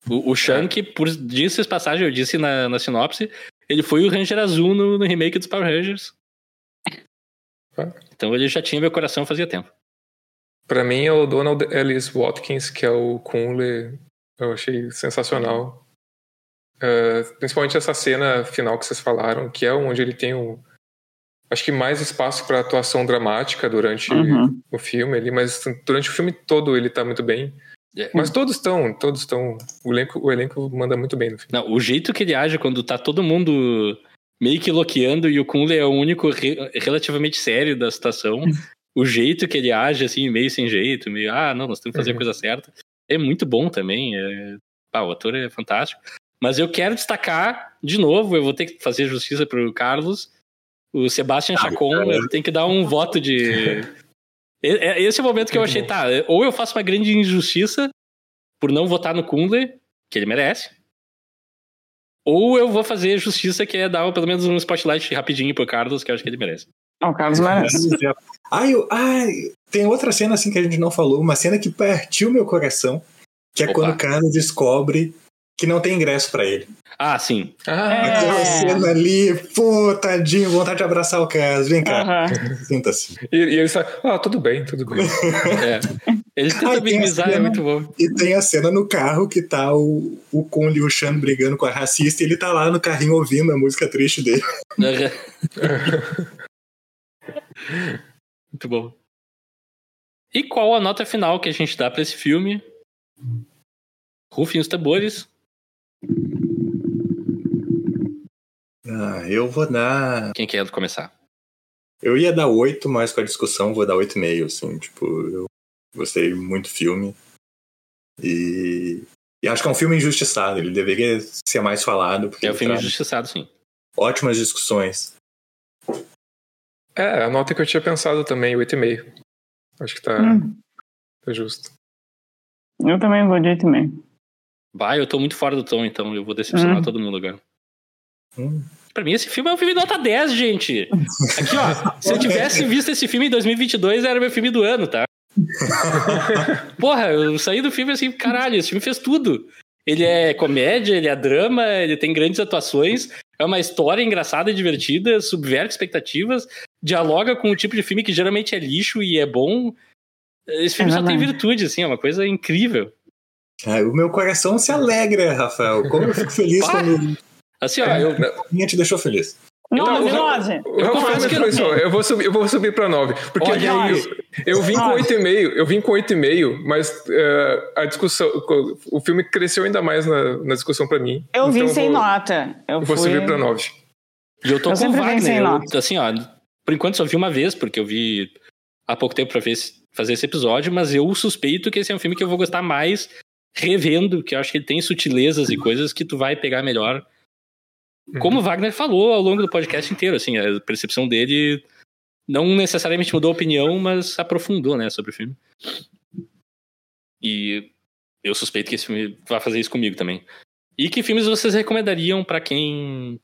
O, o Shank, por disse passagem, eu disse na, na sinopse, ele foi o Ranger Azul no, no remake dos Power Rangers. Ah. Então ele já tinha meu coração fazia tempo. Pra mim é o Donald Ellis Watkins, que é o Kunle. Eu achei sensacional. É, principalmente essa cena final que vocês falaram, que é onde ele tem o. Acho que mais espaço para atuação dramática durante Uhum. o filme ali, mas durante o filme todo ele tá muito bem. É. Mas todos estão, todos estão. O elenco, o elenco manda muito bem no filme. Não, o jeito que ele age quando tá todo mundo meio que loqueando e o Kunle é o único re- relativamente sério da situação. o jeito que ele age, assim, meio sem jeito, meio, ah, não, nós temos que fazer a Uhum. coisa certa. É muito bom também. É... Pá, o ator é fantástico. Mas eu quero destacar, de novo, eu vou ter que fazer justiça pro Carlos. O Sebastian Chacon eu tenho que dar um voto de. É- Esse é o momento que eu achei, tá, ou eu faço uma grande injustiça por não votar no Kunle, que ele merece, ou eu vou fazer justiça, que é dar pelo menos um spotlight rapidinho pro Carlos, que eu acho que ele merece. Ó, o Carlos merece. Ai, eu, ai, tem outra cena assim que a gente não falou, uma cena que partiu meu coração, que é Opa. quando o Carlos descobre que não tem ingresso pra ele. Ah, sim. Ah, É. Aquela cena ali, pô, tadinho, vontade de abraçar o Carlos. Vem cá, sinta-se. e, e ele sai, ah, tudo bem, tudo bem. É. Ele tenta tem minimizar, é cena. muito bom. E tem a cena no carro que tá o, o Kun e o Shan brigando com a racista e ele tá lá no carrinho ouvindo a música triste dele. muito bom. E qual a nota final que a gente dá pra esse filme? Rufem os tambores. Ah, eu vou dar. Quem quer começar? Eu ia dar 8, mas com a discussão vou dar 8,5, assim, tipo, eu gostei muito do filme. E, e acho que é um filme injustiçado, ele deveria ser mais falado, porque É ele filme injustiçado, sim. ótimas discussões. É, a nota que eu tinha pensado também, 8,5. Acho que tá, Hum, tá justo. eu também vou de 8,5. Vai, eu tô muito fora do tom, então eu vou decepcionar Hum. todo mundo agora. Hum. Pra mim, esse filme é um filme nota 10, gente. Aqui, ó. Se eu tivesse visto esse filme em 2022, era meu filme do ano, tá? Porra, eu saí do filme assim, caralho, esse filme fez tudo. Ele é comédia, ele é drama, ele tem grandes atuações, é uma história engraçada e divertida, subverte expectativas, dialoga com o tipo de filme que geralmente é lixo e é bom. Esse filme É só tem virtude, assim, é uma coisa incrível. Ah, o meu coração se alegra, Rafael. Como eu fico feliz Pá. quando Assim, ó, eu, a minha te deixou feliz. Não, Não, de eu- 9. O Rafael confesso me que- influenciou. Eu vou subir, eu vou subir pra 9. Porque Olha eu, eu vim com Nove. 8,5, eu vim com 8,5, mas eh, a discussão, o filme cresceu ainda mais na, na discussão pra mim. Eu vim Então sem vou, nota. Eu, Eu vou fui... subir pra 9. E eu tô Eu com Wagner. Eu, nota. assim, ó, por enquanto só vi uma vez, porque eu vi há pouco tempo esse- fazer esse episódio, mas eu suspeito que esse é um filme que eu vou gostar mais revendo, que eu acho que ele tem sutilezas e coisas que tu vai pegar melhor. Uhum. Como o Wagner falou ao longo do podcast inteiro, assim, a percepção dele não necessariamente mudou a opinião, mas aprofundou, né, sobre o filme. E eu suspeito que esse filme vai fazer isso comigo também. E que filmes vocês recomendariam pra quem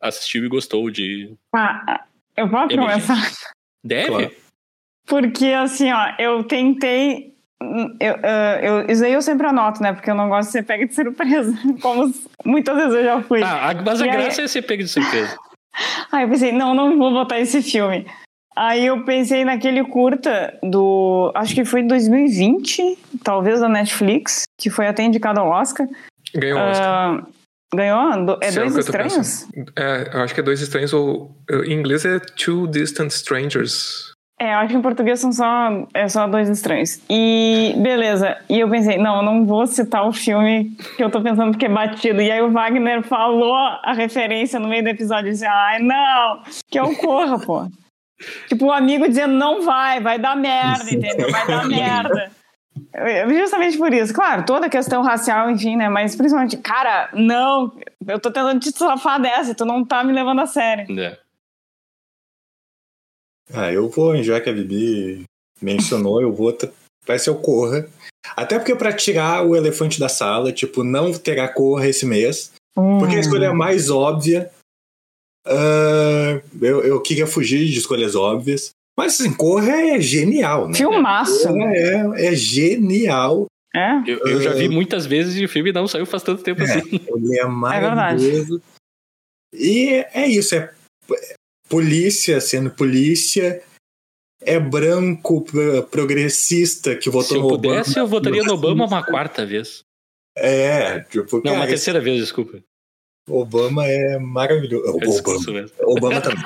assistiu e gostou de Ah, eu Emergência. começar? Deve? Claro. Porque, assim, ó, eu tentei. Eu, ah, eu, isso aí eu sempre anoto, né? Porque eu não gosto de ser pega de surpresa. Como muitas vezes eu já fui. Ah, a- mas a E aí- graça é ser pego de surpresa. Aí eu pensei, não, não vou botar esse filme. Aí eu pensei naquele curta do. Acho que foi 2020, talvez da Netflix, que foi até indicado ao Oscar. Ganhou um Oscar. Ah, ganhou? É Se é o Dois eu Estranhos? É, eu acho que é Dois Estranhos, ou em inglês é Two Distant Strangers. É, eu acho que em português são só, é só dois estranhos. E beleza. E eu pensei, não, eu não vou citar o filme que eu tô pensando porque é batido. E aí o Wagner falou a referência no meio do episódio e disse, ai, não, que eu corra, pô. tipo, o amigo dizendo, não vai, vai dar merda, entendeu? Vai dar merda. Justamente por isso. Claro, toda questão racial, enfim, né? Mas principalmente, cara, não, eu tô tentando te safar dessa, tu não tá me levando a sério. É. Ah, eu vou, já que a Bibi mencionou, eu vou. Vai ser o Corra. Até porque para tirar o elefante da sala, tipo, não terá Corra esse mês. Hum. Porque a escolha mais óbvia. Uh, eu, eu queria fugir de escolhas óbvias. Mas assim, Corra é genial, né? Filmaço. É, é genial. É? Eu, eu, já vi muitas vezes e o filme não saiu faz tanto tempo é, assim. Ele é maravilhoso. É e é isso, é polícia sendo polícia, é branco progressista que votou Se eu no pudesse, Obama. eu votaria no Obama uma quarta vez. É, tipo, Não, cara, uma terceira vez, desculpa. Obama é maravilhoso. Obama, Obama também.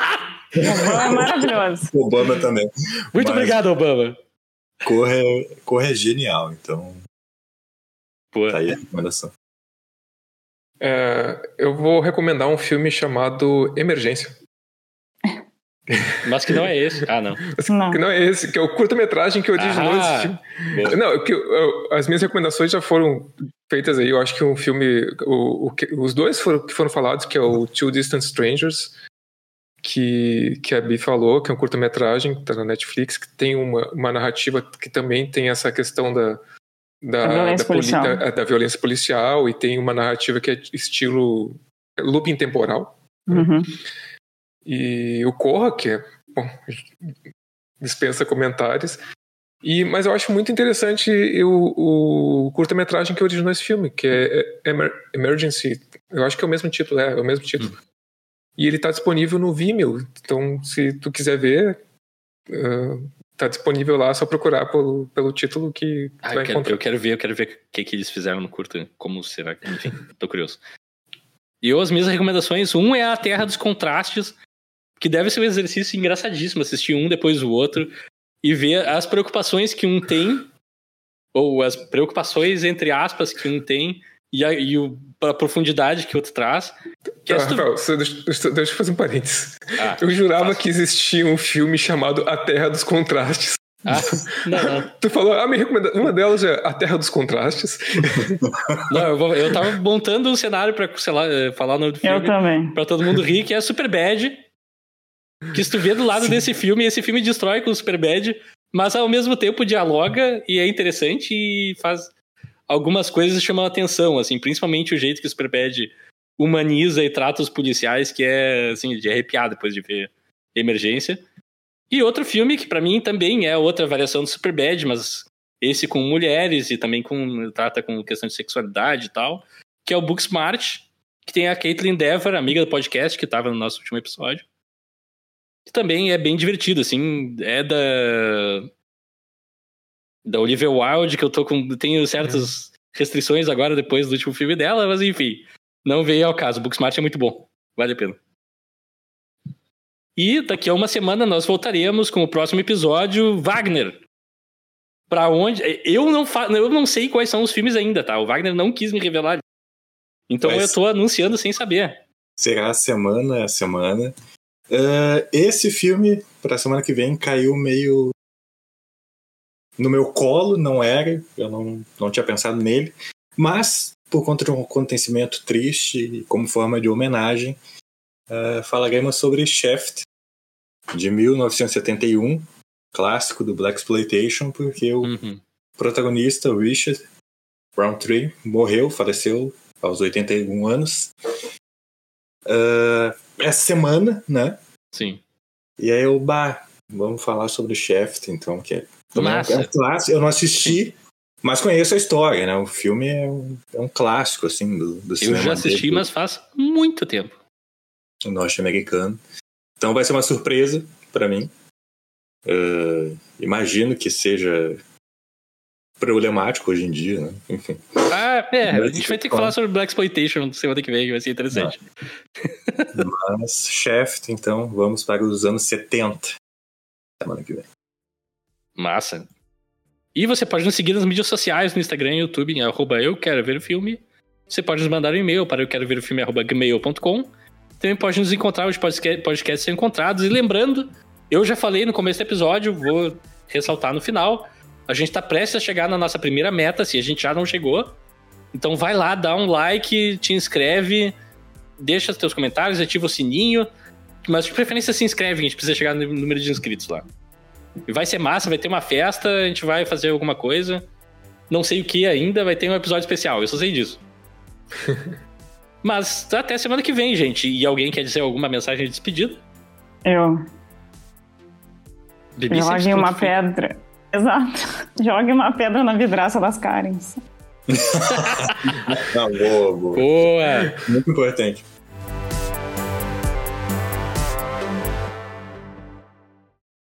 Obama é maravilhoso. Obama também. Muito Mas obrigado, Obama. Corre, corre é genial, então. Pô. Tá aí a recomendação. É, eu vou recomendar um filme chamado Emergência. Mas que não é esse. Ah, não. Não. Que não é esse, que é o curta-metragem que originou Ah, esse filme. Não, que eu- as minhas recomendações já foram feitas aí. Eu acho que um filme. O, o que- os dois foram, que foram falados, que é o Two Distant Strangers, que, que a Bi falou, que é um curta-metragem que tá na Netflix, que tem uma, uma narrativa que também tem essa questão da. Da, Da violência poli- policial. da- da violência policial e tem uma narrativa que é estilo looping temporal. Uhum. E o Corra, que é, bom, dispensa comentários. E, mas eu acho muito interessante o, o curta-metragem que originou esse filme, que é Emer- Emergency. Eu acho que é o mesmo título, é, é o mesmo título. E ele está disponível no Vimeo. Então, se tu quiser ver, está disponível lá, é só procurar pelo, pelo título que Ah, eu, vai quero, encontrar. eu quero ver, eu quero ver o que, que eles fizeram no curta. Como será que. Enfim, tô curioso. E eu, as minhas recomendações, um é a Terra dos Contrastes, que deve ser um exercício engraçadíssimo assistir um depois o outro e ver as preocupações que um tem, ou as preocupações, entre aspas, que um tem, e a, e o, a profundidade que o outro traz. Que é Ah, tu- Rafael, deixa, deixa- eu fazer um parênteses. Ah, Eu jurava fácil. que existia um filme chamado A Terra dos Contrastes. ah, não, não. Tu falou, ah, me recomenda. Uma delas é A Terra dos Contrastes. Não, eu, vou- eu tava montando um cenário pra, sei lá, eh, falar o nome do filme. Eu também. pra todo mundo rir, que é Super Bad. Que se tu vê do lado desse filme, esse filme destrói com o Super Bad, mas ao mesmo tempo dialoga e é interessante e faz algumas coisas chamam a atenção, assim, principalmente o jeito que o Super Bad humaniza e trata os policiais, que é assim, de arrepiar depois de ver Emergência. E outro filme que pra mim também é outra variação do Super Bad, mas esse com mulheres e também com trata com questão de sexualidade e tal, que é o Booksmart, que tem a Caitlyn Dever, amiga do podcast, que estava no nosso último episódio. Que também é bem divertido, assim, é da da Olivia Wilde, que eu tô com tenho certas restrições agora depois do último filme dela, mas enfim, não veio ao caso. Booksmart é muito bom, vale a pena. E daqui a uma semana nós voltaremos com o próximo episódio Wagner. Pra onde? Eu não fa... eu não sei quais são os filmes ainda, tá? O Wagner não quis me revelar. Então Mas- eu tô anunciando sem saber. Será a semana a semana. Ah, esse filme, pra semana que vem, caiu meio no meu colo, não era, eu não, não tinha pensado nele, mas por conta de um acontecimento triste e como forma de homenagem, ah, falaremos sobre Shaft, de 1971, clássico do Black Exploitation, porque o Uhum. protagonista, Richard Roundtree, morreu, faleceu aos 81 anos. Ah, essa semana, né? Sim. E aí eu, bah, vamos falar sobre Shaft, então, que é, é Massa. um clássico. Eu não assisti, mas conheço a história, né? O filme é um, é um clássico, assim, do, do Eu cinema já assisti, negro mas faz muito tempo. norte-americano. Então vai ser uma surpresa pra mim. Ah, imagino que seja problemático hoje em dia, né? Enfim. Ah, é, a gente vai ter que falar sobre Black Exploitation semana que vem, que vai ser interessante. Mas Shaft, então, vamos para os anos 70. Semana que vem. Massa. E você pode nos seguir nas mídias sociais, no Instagram e YouTube, em arroba eu quero ver o filme. Você pode nos mandar um e-mail para eu quero ver o filme arroba gmail.com. Também pode nos encontrar, os podcasts são encontrados. E lembrando, eu já falei no começo do episódio, vou ressaltar no final. A gente está prestes a chegar na nossa primeira meta, se a gente já não chegou. Então vai lá, dá um like, te inscreve, deixa os teus comentários, ativa o sininho. Mas de preferência se inscreve, a gente precisa chegar no número de inscritos lá. E vai ser massa, vai ter uma festa, a gente vai fazer alguma coisa. Não sei o que ainda, vai ter um episódio especial, eu só sei disso. Mas até semana que vem, gente. E alguém quer dizer alguma mensagem de despedida? Eu. Bibi Jogue uma pedra. Exato. Jogue uma pedra na vidraça das Karens. Não, boa, boa. Boa. Muito importante.